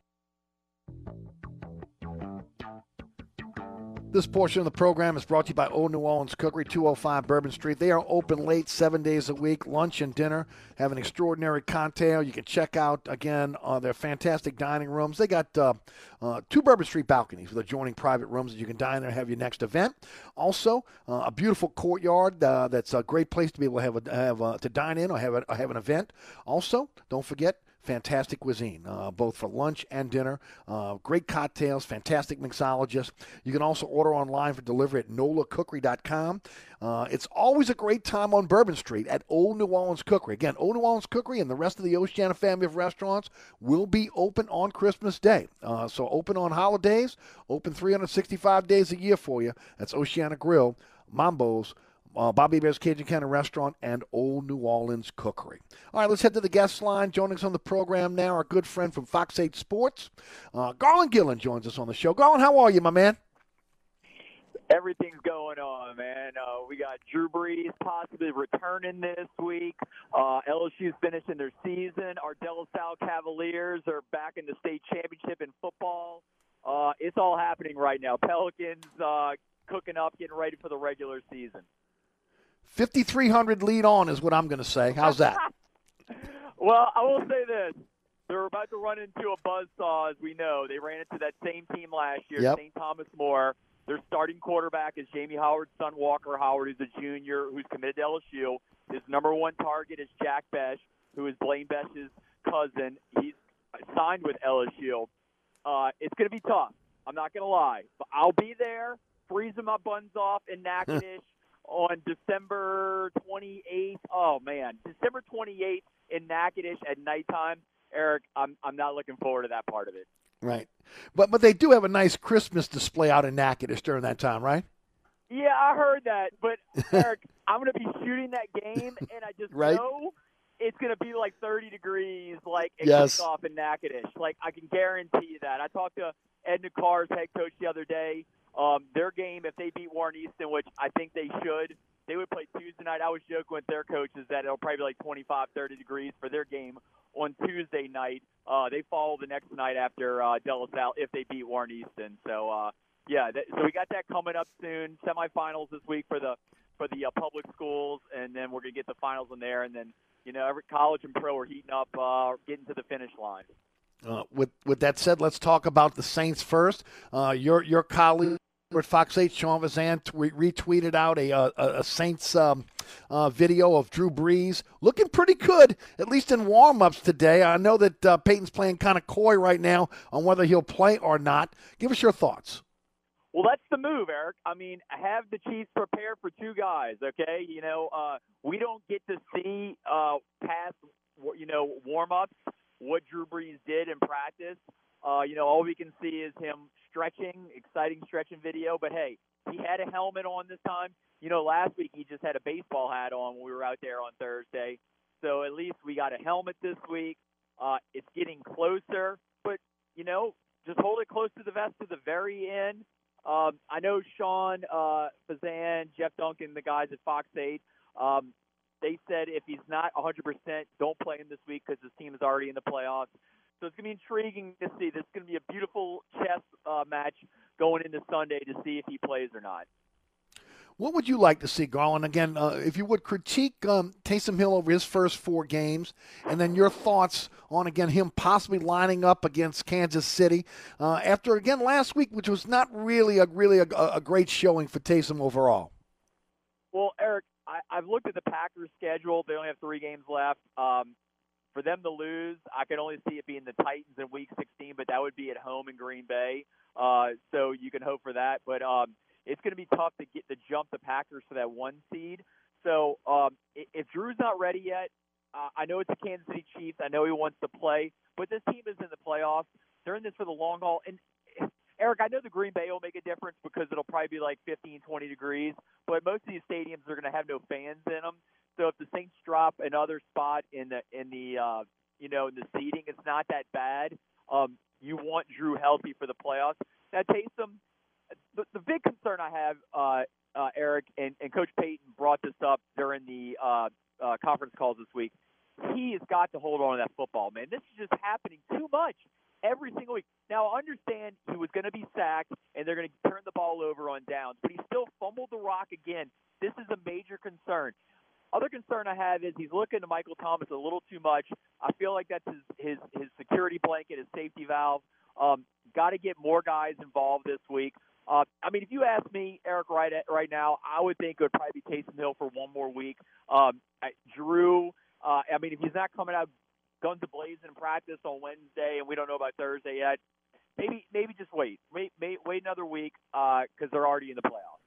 Speaker 1: This portion of the program is brought to you by Old New Orleans Cookery, 205 Bourbon Street. They are open late, seven days a week, lunch and dinner. Have an extraordinary cocktail. You can check out, again, uh, their fantastic dining rooms. They got uh, uh, two Bourbon Street balconies with adjoining private rooms that you can dine there and have your next event. Also, uh, a beautiful courtyard uh, that's a great place to be able to have, a, have a, to dine in or have, a, have an event. Also, don't forget, fantastic cuisine, uh, both for lunch and dinner. Uh, great cocktails, fantastic mixologists. You can also order online for delivery at nolacookery.com. Uh, it's always a great time on Bourbon Street at Old New Orleans Cookery. Again, Old New Orleans Cookery and the rest of the Oceana family of restaurants will be open on Christmas Day. Uh, so open on holidays, open 365 days a year for you. That's Oceana Grill, Mambo's, uh, Bobby Hebert's Cajun Cannon Restaurant, and Old New Orleans Cookery. All right, let's head to the guest line. Joining us on the program now, our good friend from Fox 8 Sports, uh, Garland Gillen joins us on the show. Garland, how are you, my man?
Speaker 28: Everything's going on, man. Uh, we got Drew Brees possibly returning this week. Uh, LSU's finishing their season. Our De La Salle Cavaliers are back in the state championship in football. Uh, it's all happening right now. Pelicans uh, cooking up, getting ready for the regular season.
Speaker 1: 5,300 lead on is what I'm going to say. How's that?
Speaker 28: Well, I will say this. They're about to run into a buzzsaw, as we know. They ran into that same team last year,
Speaker 1: Yep.
Speaker 28: St. Thomas More. Their starting quarterback is Jamie Howard's son, Walker Howard, who's a junior who's committed to LSU. His number one target is Jack Bech, who is Blaine Besh's cousin. He's signed with LSU. Uh, it's going to be tough. I'm not going to lie. But I'll be there, freezing my buns off in Natchitoches on December 28th. Oh, man. December 28th in Natchitoches at nighttime. Eric, I'm, I'm not looking forward to that part of it.
Speaker 1: Right. But but they do have a nice Christmas display out in Natchitoches during that time, right?
Speaker 28: Yeah, I heard that. But Eric, I'm going to be shooting that game, and I just
Speaker 1: Right.
Speaker 28: know it's going to be like 30 degrees, like at
Speaker 1: Yes.
Speaker 28: kickoff in Natchitoches. Like I can guarantee you that. I talked to Edna Karr's head coach the other day. Um, their game, if they beat Warren Easton, which I think they should, they would play Tuesday night. I was joking with their coaches that it'll probably be like 25, 30 degrees for their game on Tuesday night. Uh, they follow the next night after uh, La Salle if they beat Warren Easton. So uh, yeah, that, so we got that coming up soon. Semifinals this week for the for the uh, public schools, and then we're gonna get the finals in there, and then you know every college and pro are heating up, uh, getting to the finish line.
Speaker 1: Uh, with with that said, let's talk about the Saints first. Uh, your your colleague at Fox 8, Sean Vazan, tweet, retweeted out a a, a Saints um, uh, video of Drew Brees looking pretty good, at least in warm-ups today. I know that uh, Payton's playing kind of coy right now on whether he'll play or not. Give us your thoughts.
Speaker 28: Well, that's the move, Eric. I mean, have the Chiefs prepare for two guys, okay? You know, uh, we don't get to see uh, past, you know, warm-ups what Drew Brees did in practice. Uh, you know, all we can see is him stretching, exciting stretching video. But hey, he had a helmet on this time. You know, last week he just had a baseball hat on when we were out there on Thursday. So at least we got a helmet this week. Uh, it's getting closer, but you know, just hold it close to the vest to the very end. Um, I know Sean uh, Fazan, Jeff Duncan, the guys at Fox 8, um, they said if he's not 100%, don't play him this week because his team is already in the playoffs. So it's going to be intriguing to see. This is going to be a beautiful chess uh, match going into Sunday to see if he plays or not.
Speaker 1: What would you like to see, Garland? Again, uh, if you would critique um, Taysom Hill over his first four games, and then your thoughts on again him possibly lining up against Kansas City uh, after again last week, which was not really a really a, a great showing for Taysom overall.
Speaker 28: Well, Eric, I, I've looked at the Packers' schedule. They only have three games left. Um, for them to lose, I can only see it being the Titans in Week 16, but that would be at home in Green Bay. Uh, so you can hope for that. But um, it's going to be tough to get to jump the Packers for that one seed. So um, if Drew's not ready yet, uh, I know it's the Kansas City Chiefs. I know he wants to play, but this team is in the playoffs. They're in this for the long haul. And Eric, I know the Green Bay will make a difference because it'll probably be like 15, 20 degrees, but most of these stadiums are going to have no fans in them. So if the Saints drop another spot in the in the uh, you know in the seating, it's not that bad. Um, you want Drew healthy for the playoffs. Now Taysom, the, the big concern I have, uh, uh, Eric, and, and Coach Payton brought this up during the uh, uh, conference calls this week. He has got to hold on to that football, man. This is just happening too much every single week. Now, I understand he was going to be sacked and they're going to turn the ball over on downs, but he still fumbled the rock again. This is a major concern. Other concern I have is he's looking to Michael Thomas a little too much. I feel like that's his his, his security blanket, his safety valve. Um, Got to get more guys involved this week. Uh, I mean, if you ask me, Eric, right at, right now, I would think it would probably be Taysom Hill for one more week. Um, Drew, uh, I mean, if he's not coming out guns ablazing in practice on Wednesday, and we don't know about Thursday yet, maybe maybe just wait, wait, wait, wait another week because uh, they're already in the playoffs.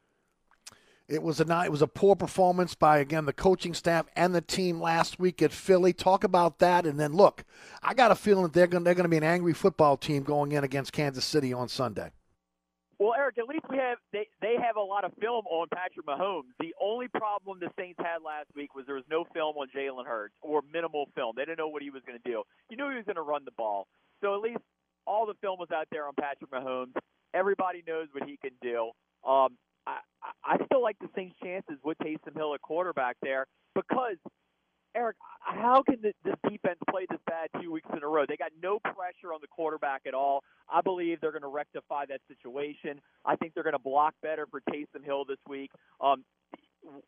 Speaker 1: It was a it was a poor performance by again the coaching staff and the team last week at Philly. Talk about that, and then look, I got a feeling that they're going they're going to be an angry football team going in against Kansas City on Sunday.
Speaker 28: Well, Eric, at least we have they they have a lot of film on Patrick Mahomes. The only problem the Saints had last week was there was no film on Jalen Hurts or minimal film. They didn't know what he was going to do. You knew he was going to run the ball, so at least all the film was out there on Patrick Mahomes. Everybody knows what he can do. Um, I, I still like the Saints' chances with Taysom Hill at quarterback there because, Eric, how can this defense play this bad two weeks in a row? They got no pressure on the quarterback at all. I believe they're going to rectify that situation. I think they're going to block better for Taysom Hill this week. Um,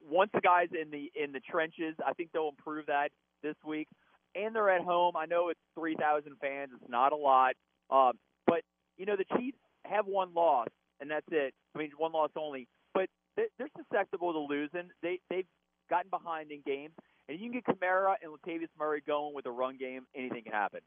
Speaker 28: once the guys in the in the trenches, I think they'll improve that this week. And they're at home. I know it's 3,000 fans. It's not a lot. Um, but, you know, the Chiefs have one loss and that's it. I mean, one loss only, but they're susceptible to losing. They they've gotten behind in games, and you can get Kamara and Latavius Murray going with a run game. Anything can happen.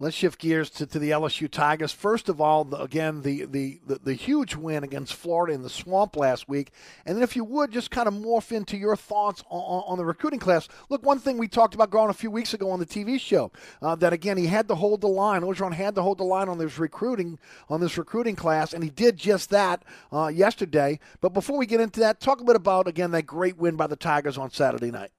Speaker 1: Let's shift gears to, to the LSU Tigers. First of all, the, again, the, the, the, the, huge win against Florida in the swamp last week. And then, if you would, just kind of morph into your thoughts on, on the recruiting class. Look, one thing we talked about going a few weeks ago on the TV show uh, that, again, he had to hold the line. Orgeron had to hold the line on this recruiting on this recruiting class, and he did just that uh, yesterday. But before we get into that, talk a bit about, again, that great win by the Tigers on Saturday night.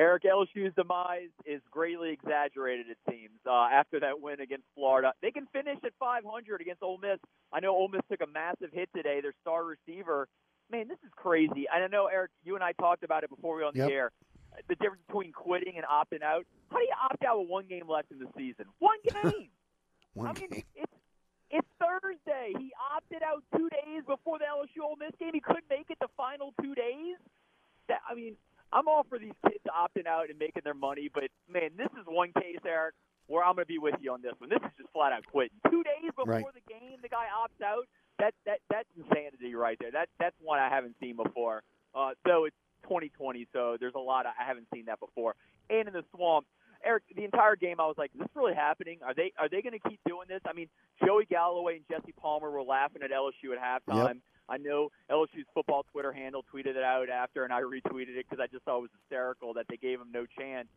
Speaker 28: Eric LSU's demise is greatly exaggerated, it seems, uh, after that win against Florida. They can finish at 500 against Ole Miss. I know Ole Miss took a massive hit today. Their star receiver, man, this is crazy. And I know, Eric, you and I talked about it before we were on yep. the air. The difference between quitting and opting out. How do you opt out with one game left in the season? One game.
Speaker 1: one
Speaker 28: I
Speaker 1: mean,
Speaker 28: game. It's, it's Thursday. He opted out two days before the LSU Ole Miss game. He couldn't make it the final two days. That I mean, I'm all for these kids opting out and making their money, but man, this is one case, Eric, where I'm going to be with you on this one. This is just flat out quitting. Two days before
Speaker 1: right.
Speaker 28: the game, the guy opts out. That that that's insanity right there. That that's one I haven't seen before. Uh, so it's 2020, so there's a lot of, I haven't seen that before. And in the swamp, Eric, the entire game I was like, is this really happening? Are they are they going to keep doing this? I mean, Joey Galloway and Jesse Palmer were laughing at LSU at halftime.
Speaker 1: Yep.
Speaker 28: I know LSU's football Twitter handle tweeted it out after, and I retweeted it because I just thought it was hysterical that they gave him no chance.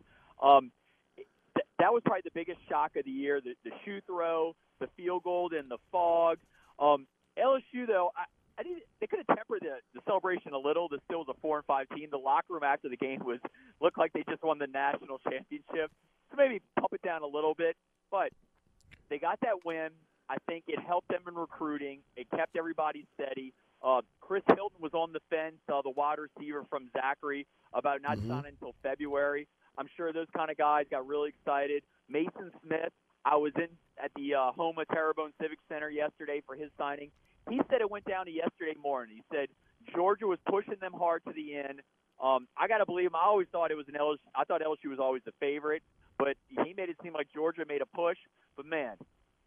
Speaker 28: Um, th- that was probably the biggest shock of the year: the, the shoe throw, the field goal in the fog. Um, LSU, though, I, I need, they could have tempered the, the celebration a little. This still was a four and five team. The locker room after the game was looked like they just won the national championship. So maybe pump it down a little bit, but they got that win. I think it helped them in recruiting. It kept everybody steady. Uh, Chris Hilton was on the fence, uh, the wide receiver from Zachary, about not
Speaker 1: Mhm.
Speaker 28: signing until February. I'm sure those kind of guys got really excited. Mason Smith, I was in at the uh, home of Terrebonne Civic Center yesterday for his signing. He said it went down to yesterday morning. He said Georgia was pushing them hard to the end. Um, I got to believe him. I always thought it was an LSU. I thought LSU was always the favorite, but he made it seem like Georgia made a push. But man,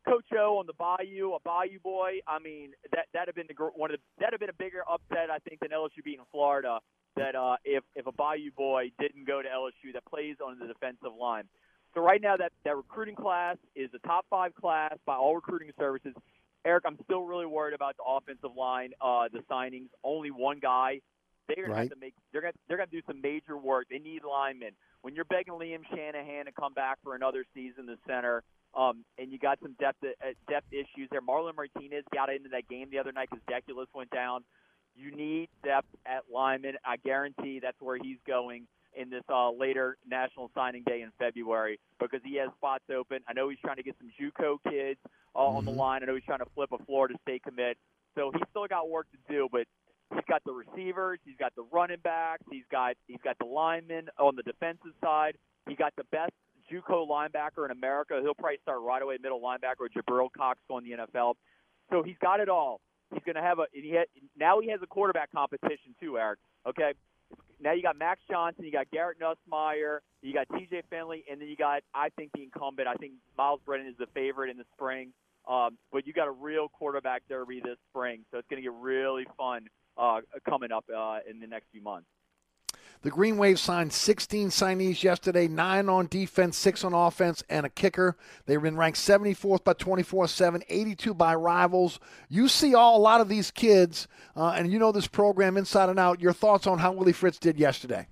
Speaker 28: Coach O on the Bayou, a Bayou boy. I mean, that that'd have been the one of the that'd have been a bigger upset, I think, than LSU beating Florida. That uh, if if a Bayou boy didn't go to LSU that plays on the defensive line. So right now, that that recruiting class is a top five class by all recruiting services. Eric, I'm still really worried about the offensive line, uh, the signings. Only one guy. They're gonna
Speaker 1: Right.
Speaker 28: have to make. They're gonna they're gonna do some major work. They need linemen. When you're begging Liam Shanahan to come back for another season, the center, um, and you got some depth uh, depth issues there. Marlon Martinez got into that game the other night because Deculus went down. You need depth at lineman. I guarantee that's where he's going in this uh, later national signing day in February because he has spots open. I know he's trying to get some JUCO kids uh, on the line. I know he's trying to flip a Florida State commit. So he's still got work to do, but he's got the receivers, he's got the running backs, he's got he's got the linemen on the defensive side. He got the best JUCO linebacker in America. He'll probably start right away middle linebacker, Jabril Cox going the NFL. So he's got it all. He's going to have a and he had, now he has a quarterback competition too, Eric. Okay, now you got Max Johnson, you got Garrett Nussmeier, you got T.J. Finley, and then you got I think the incumbent. I think Miles Brennan is the favorite in the spring. Um, but you got a real quarterback derby this spring, so it's going to get really fun uh, coming up uh, in the next few months.
Speaker 1: The Green Wave signed 16 signees yesterday, nine on defense, six on offense, and a kicker. They've been ranked 74th by 24 7, 82 by rivals. You see all a lot of these kids, uh, and you know this program inside and out. Your thoughts on how Willie Fritz did yesterday?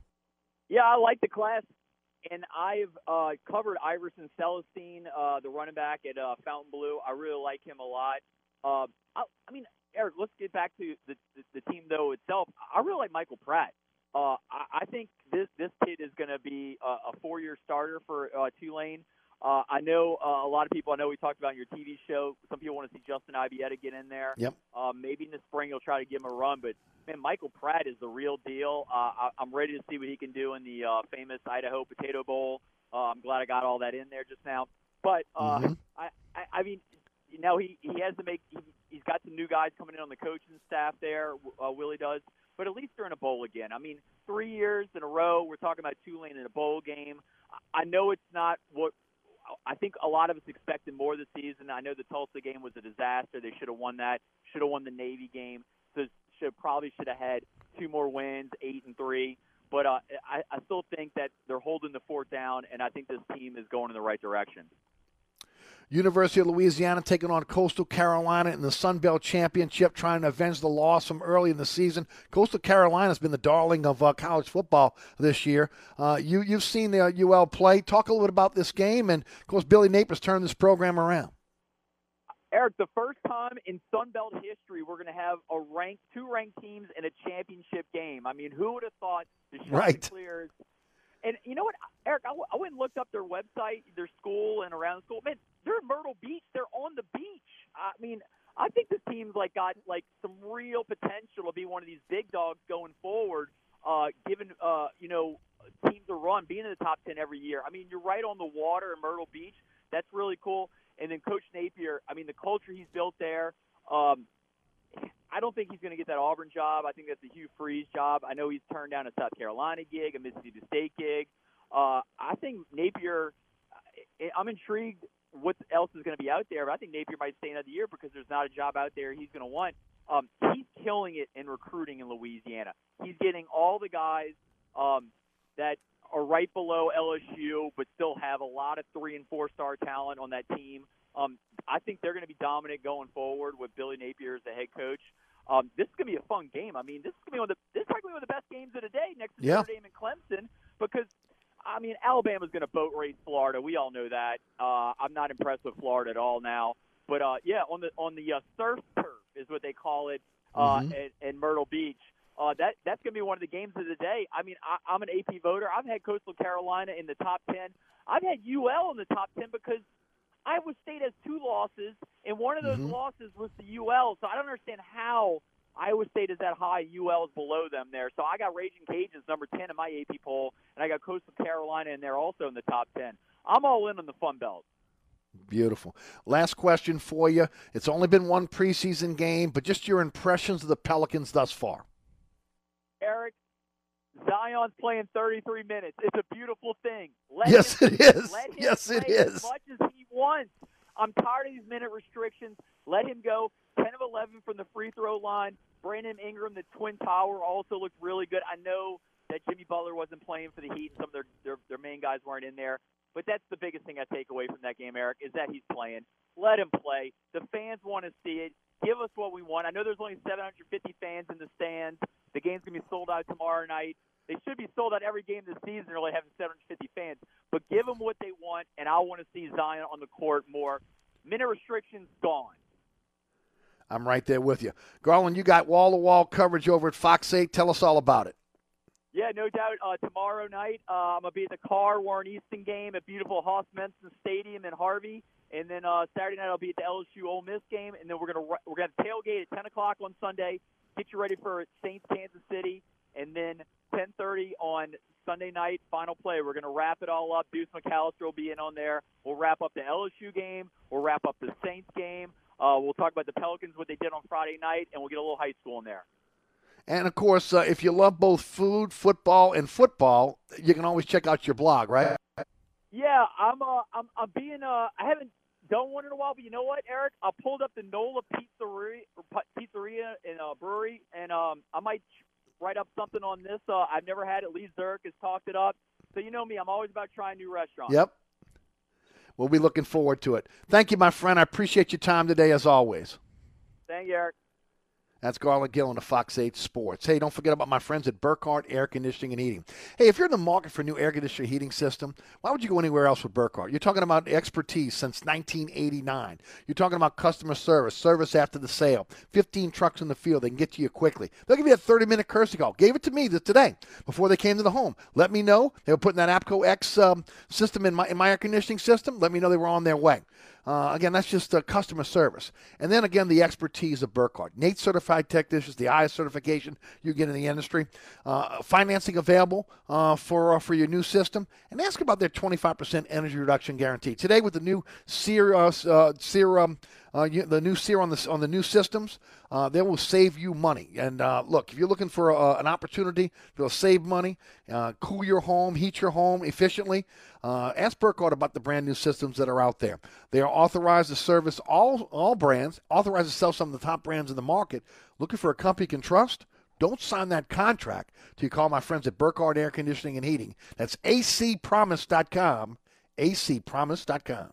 Speaker 28: Yeah, I like the class, and I've uh, covered Iverson Celestine, uh, the running back at uh, Fontainebleau. I really like him a lot. Uh, I, I mean, Eric, let's get back to the, the, the team though itself. I really like Michael Pratt. Uh, I, I think this this kid is going to be a, a four-year starter for uh, Tulane. Uh, I know uh, a lot of people. I know we talked about in your TV show. Some people want to see Justin Ibieta get in there.
Speaker 1: Yep.
Speaker 28: Uh, maybe in the spring he'll try to give him a run, but man, Michael Pratt is the real deal. Uh, I, I'm ready to see what he can do in the uh, famous Idaho Potato Bowl. Uh, I'm glad I got all that in there just now. But uh,
Speaker 1: Mhm.
Speaker 28: I, I, I mean, now he he has to make. He, he's got some new guys coming in on the coaching staff there. Uh, Willie does, but at least they're in a bowl again. I mean, three years in a row, we're talking about Tulane in a bowl game. I know it's not what I think a lot of us expected more this season. I know the Tulsa game was a disaster. They should have won that. Should have won the Navy game. So should probably should have had two more wins, eight and three. But uh, I, I still think that they're holding the fort down, and I think this team is going in the right direction.
Speaker 1: University of Louisiana taking on Coastal Carolina in the Sun Belt Championship, trying to avenge the loss from early in the season. Coastal Carolina has been the darling of uh, college football this year. Uh, you you've seen the UL play. Talk a little bit about this game, and of course, Billy Napier's turned this program around.
Speaker 28: Eric, the first time in Sun Belt history we're going to have a ranked two ranked teams in a championship game. I mean, who would have thought the
Speaker 1: Right.
Speaker 28: And you know what, Eric? I, w- I went and looked up their website, their school, and around school. Man, they're in Myrtle Beach. They're on the beach. I mean, I think this team's like got like some real potential to be one of these big dogs going forward. Uh, given uh, you know teams to run, being in the top ten every year. I mean, you're right on the water in Myrtle Beach. That's really cool. And then Coach Napier, I mean, the culture he's built there. Um, I don't think he's going to get that Auburn job. I think that's a Hugh Freeze job. I know he's turned down a South Carolina gig, a Mississippi State gig. Uh, I think Napier. I'm intrigued what else is going to be out there, but I think Napier might stay another year because there's not a job out there he's going to want. Um, he's killing it in recruiting in Louisiana. He's getting all the guys um, that are right below LSU, but still have a lot of three and four star talent on that team. Um, I think they're going to be dominant going forward with Billy Napier as the head coach. Um, this is going to be a fun game. I mean, this is going to be one of the this is probably one of the best games of the day next to
Speaker 1: Yeah.
Speaker 28: Notre Dame and Clemson because I mean Alabama's going to boat race Florida. We all know that. Uh, I'm not impressed with Florida at all now. But uh, yeah, on the on the uh, surf turf is what they call it uh,
Speaker 1: Mhm.
Speaker 28: at, at Myrtle Beach. Uh, that that's going to be one of the games of the day. I mean, I, I'm an AP voter. I've had Coastal Carolina in the top ten. I've had UL in the top ten because Iowa State has two losses, and one of those
Speaker 1: Mhm.
Speaker 28: losses was the UL. So I don't understand how Iowa State is that high, UL is below them there. So I got Raging Cajuns number ten in my AP poll, and I got Coastal Carolina in there also in the top ten. I'm all in on the Fun Belt.
Speaker 1: Beautiful. Last question for you. It's only been one preseason game, but just your impressions of the Pelicans thus far.
Speaker 28: Eric, Zion's playing 33 minutes. It's a beautiful thing. Let
Speaker 1: Yes,
Speaker 28: him,
Speaker 1: it is. Yes, it is.
Speaker 28: As much as wants. I'm tired of these minute restrictions. Let him go. 10 of 11 from the free throw line. Brandon Ingram, the Twin Tower, also looked really good. I know that Jimmy Butler wasn't playing for the Heat, and some of their, their their main guys weren't in there. But that's the biggest thing I take away from that game, Eric, is that he's playing. Let him play. The fans want to see it. Give us what we want. I know there's only 750 fans in the stands. The game's going to be sold out tomorrow night. They should be sold out every game this season, really having 750 fans. But give them what they want, and I want to see Zion on the court more. Minute restrictions gone.
Speaker 1: I'm right there with you. Garland, you got wall to wall coverage over at Fox 8. Tell us all about it.
Speaker 28: Yeah, no doubt. Uh, tomorrow night, uh, I'm gonna be at the Karr Warren Easton game at beautiful Hoss Memtsas Stadium in Harvey, and then uh, Saturday night I'll be at the LSU Ole Miss game, and then we're gonna we're gonna tailgate at 10 o'clock on Sunday, get you ready for Saints Kansas City, and then 10:30 on Sunday night final play. We're gonna wrap it all up. Deuce McAllister will be in on there. We'll wrap up the LSU game. We'll wrap up the Saints game. Uh, we'll talk about the Pelicans, what they did on Friday night, and we'll get a little high school in there.
Speaker 1: And of course, uh, if you love both food, football, and football, you can always check out your blog, right?
Speaker 28: Yeah, I'm. Uh, I'm. I'm being. Uh, I haven't done one in a while, but you know what, Eric? I pulled up the Nola Pizzeria, Pizzeria and uh, Brewery, and um, I might write up something on this. Uh, I've never had it. Lee Zurik has talked it up. So you know me. I'm always about trying new restaurants.
Speaker 1: Yep. We'll be looking forward to it. Thank you, my friend. I appreciate your time today, as always.
Speaker 28: Thank you, Eric.
Speaker 1: That's Garland Gillen of Fox 8 Sports. Hey, don't forget about my friends at Burkhart Air Conditioning and Heating. Hey, if you're in the market for a new air conditioning heating system, why would you go anywhere else with Burkhart? You're talking about expertise since 1989. You're talking about customer service, service after the sale, 15 trucks in the field. They can get to you quickly. They'll give you a 30 minute courtesy call. Gave it to me today before they came to the home. Let me know. They were putting that APCO X um, system in my, in my air conditioning system. Let me know they were on their way. Uh, again, that's just uh, customer service. And then again, the expertise of Burkhardt. Nate certified technicians, the IS certification you get in the industry, uh, financing available uh, for uh, for your new system, and ask about their 25% energy reduction guarantee. Today with the new SEER, uh, uh, the new SEER on the on the new systems, uh, they will save you money. And uh, look, if you're looking for uh, an opportunity to save money, uh, cool your home, heat your home efficiently, uh, ask Burkhardt about the brand new systems that are out there. They are authorized to service all all brands, authorized to sell some of the top brands in the market. Looking for a company you can trust? Don't sign that contract till you call my friends at Burkhardt Air Conditioning and Heating. That's acpromise.com, acpromise.com.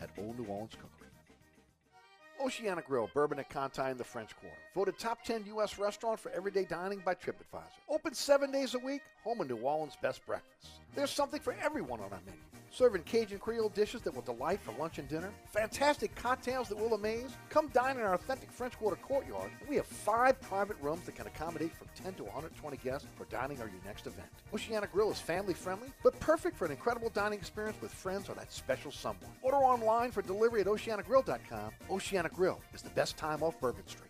Speaker 1: at Old New Orleans Cookery. Oceana Grill, Bourbon at Conti in the French Quarter. Voted top 10 U.S. restaurant for everyday dining by TripAdvisor. Open seven days a week, home of New Orleans' best breakfast. There's something for everyone on our menu. Serving Cajun Creole dishes that will delight for lunch and dinner. Fantastic cocktails that will amaze. Come dine in our authentic French Quarter courtyard. We have five private rooms that can accommodate from 10 to 120 guests for dining or your next event. Oceana Grill is family friendly, but perfect for an incredible dining experience with friends or that special someone. Order online for delivery at oceanagrill.com. Oceana Grill is the best time off Bourbon Street.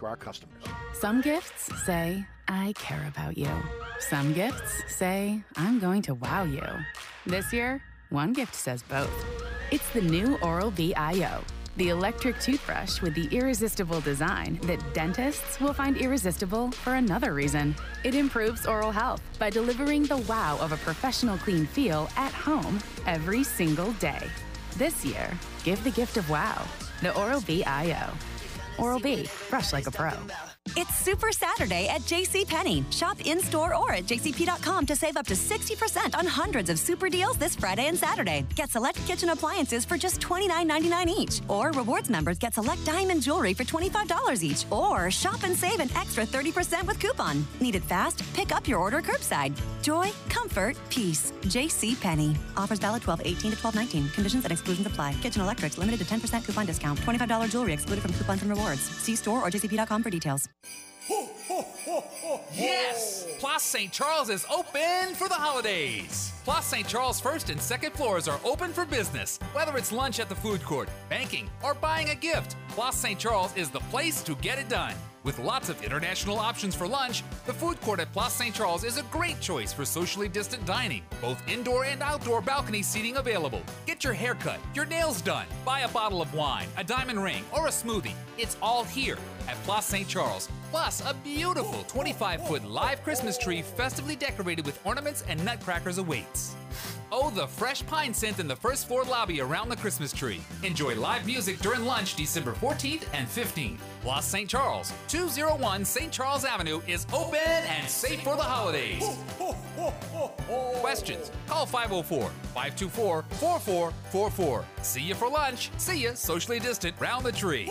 Speaker 1: to our customers.
Speaker 29: Some gifts say, I care about you. Some gifts say, I'm going to wow you. This year, one gift says both. It's the new Oral B IO, the electric toothbrush with the irresistible design that dentists will find irresistible for another reason. It improves oral health by delivering the wow of a professional clean feel at home every single day. This year, give the gift of wow. The Oral B IO. Oral B, brush like a pro.
Speaker 30: It's Super Saturday at JCPenney. Shop in store or at jcp.com to save up to 60% on hundreds of super deals this Friday and Saturday. Get select kitchen appliances for just $29.99 each. Or rewards members get select diamond jewelry for $25 each. Or shop and save an extra 30% with coupon. Need it fast? Pick up your order curbside. Joy, comfort, peace. JCPenney. Offers valid 12 18 to 12 19. Conditions and exclusions apply. Kitchen electrics limited to 10% coupon discount. $25 jewelry excluded from coupons and rewards. See store or jcp.com for details.
Speaker 20: Yes! Place St. Charles is open for the holidays. Place St. Charles first and second floors are open for business. Whether it's lunch at the food court, banking, or buying a gift, Place St. Charles is the place to get it done. With lots of international options for lunch, the food court at Place St. Charles is a great choice for socially distant dining. Both indoor and outdoor balcony seating available. Get your hair cut, your nails done, buy a bottle of wine, a diamond ring, or a smoothie. It's all here at Place St. Charles. Plus, a beautiful 25 foot live Christmas tree festively decorated with ornaments and nutcrackers awaits. Oh, the fresh pine scent in the first floor lobby around the Christmas tree. Enjoy live music during lunch December 14th and 15th. Plus, St. Charles, 201 St. Charles Avenue is open and safe for the holidays. Questions? Call 504 524 4444. See you for lunch. See you socially distant round the tree.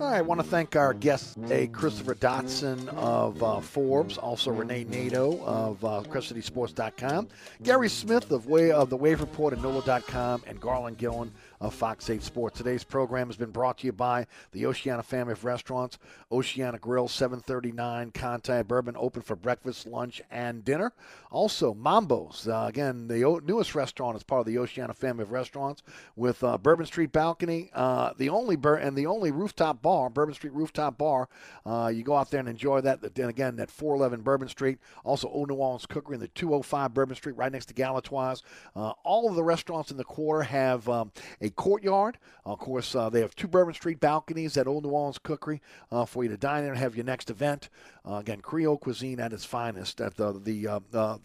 Speaker 1: I want to thank our guests today, Christopher Dotson of uh, Forbes, also Rene Nadeau of uh, CrescentCitySports.com, Gary Smith of Way of the Wave Report and NOLA.com, and Garland Gillen of Fox 8 Sports. Today's program has been brought to you by the Oceana family of restaurants, Oceana Grill, 739 Conti Bourbon, open for breakfast, lunch, and dinner. Also, Mambo's, uh, again, the newest restaurant is part of the Oceana family of restaurants with uh, Bourbon Street Balcony, uh, the only bur- and the only rooftop bar, Bourbon Street Rooftop Bar. Uh, you go out there and enjoy that. And again, that 411 Bourbon Street. Also, Old New Orleans Cookery in the 205 Bourbon Street, right next to Galatoire's. Uh, all of the restaurants in the quarter have um, a courtyard. Of course, uh, they have two Bourbon Street balconies at Old New Orleans Cookery for you to dine in and have your next event. Again, Creole cuisine at its finest at the the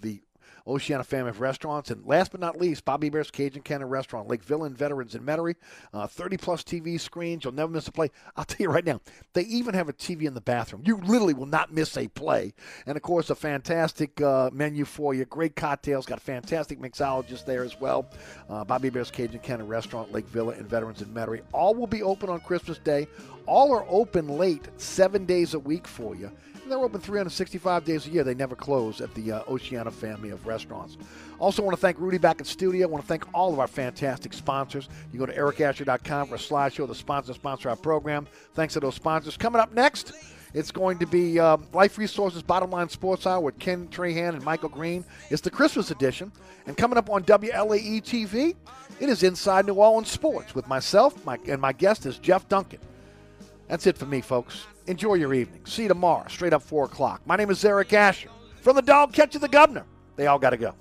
Speaker 1: the Oceana family of restaurants. And last but not least, Bobby Hebert's Cajun Cannon Restaurant, Lake Villain Veterans in Metairie. Uh, 30 plus TV screens. You'll never miss a play. I'll tell you right now, they even have a TV in the bathroom. You literally will not miss a play. And of course, a fantastic uh, menu for you. Great cocktails. Got a fantastic mixologist there as well. Uh, Bobby Hebert's Cajun Cannon Restaurant, Lake Villa and Veterans in Metairie. All will be open on Christmas Day. All are open late, seven days a week for you. They're open 365 days a year. They never close at the uh, Oceana family of restaurants. Also, want to thank Rudy back in studio. want to thank all of our fantastic sponsors. You go to ericasher.com for a slideshow the sponsor sponsor our program. Thanks to those sponsors. Coming up next, it's going to be um, Life Resources Bottom Line Sports Hour with Ken Trahan and Michael Green. It's the Christmas edition. And coming up on WLAE TV, it is Inside New Orleans Sports with myself my, and my guest is Jeff Duncan. That's it for me, folks. Enjoy your evening. See you tomorrow, straight up 4 o'clock. My name is Eric Asher. From the dog catch the governor. They all got to go.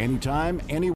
Speaker 31: Anytime, anywhere.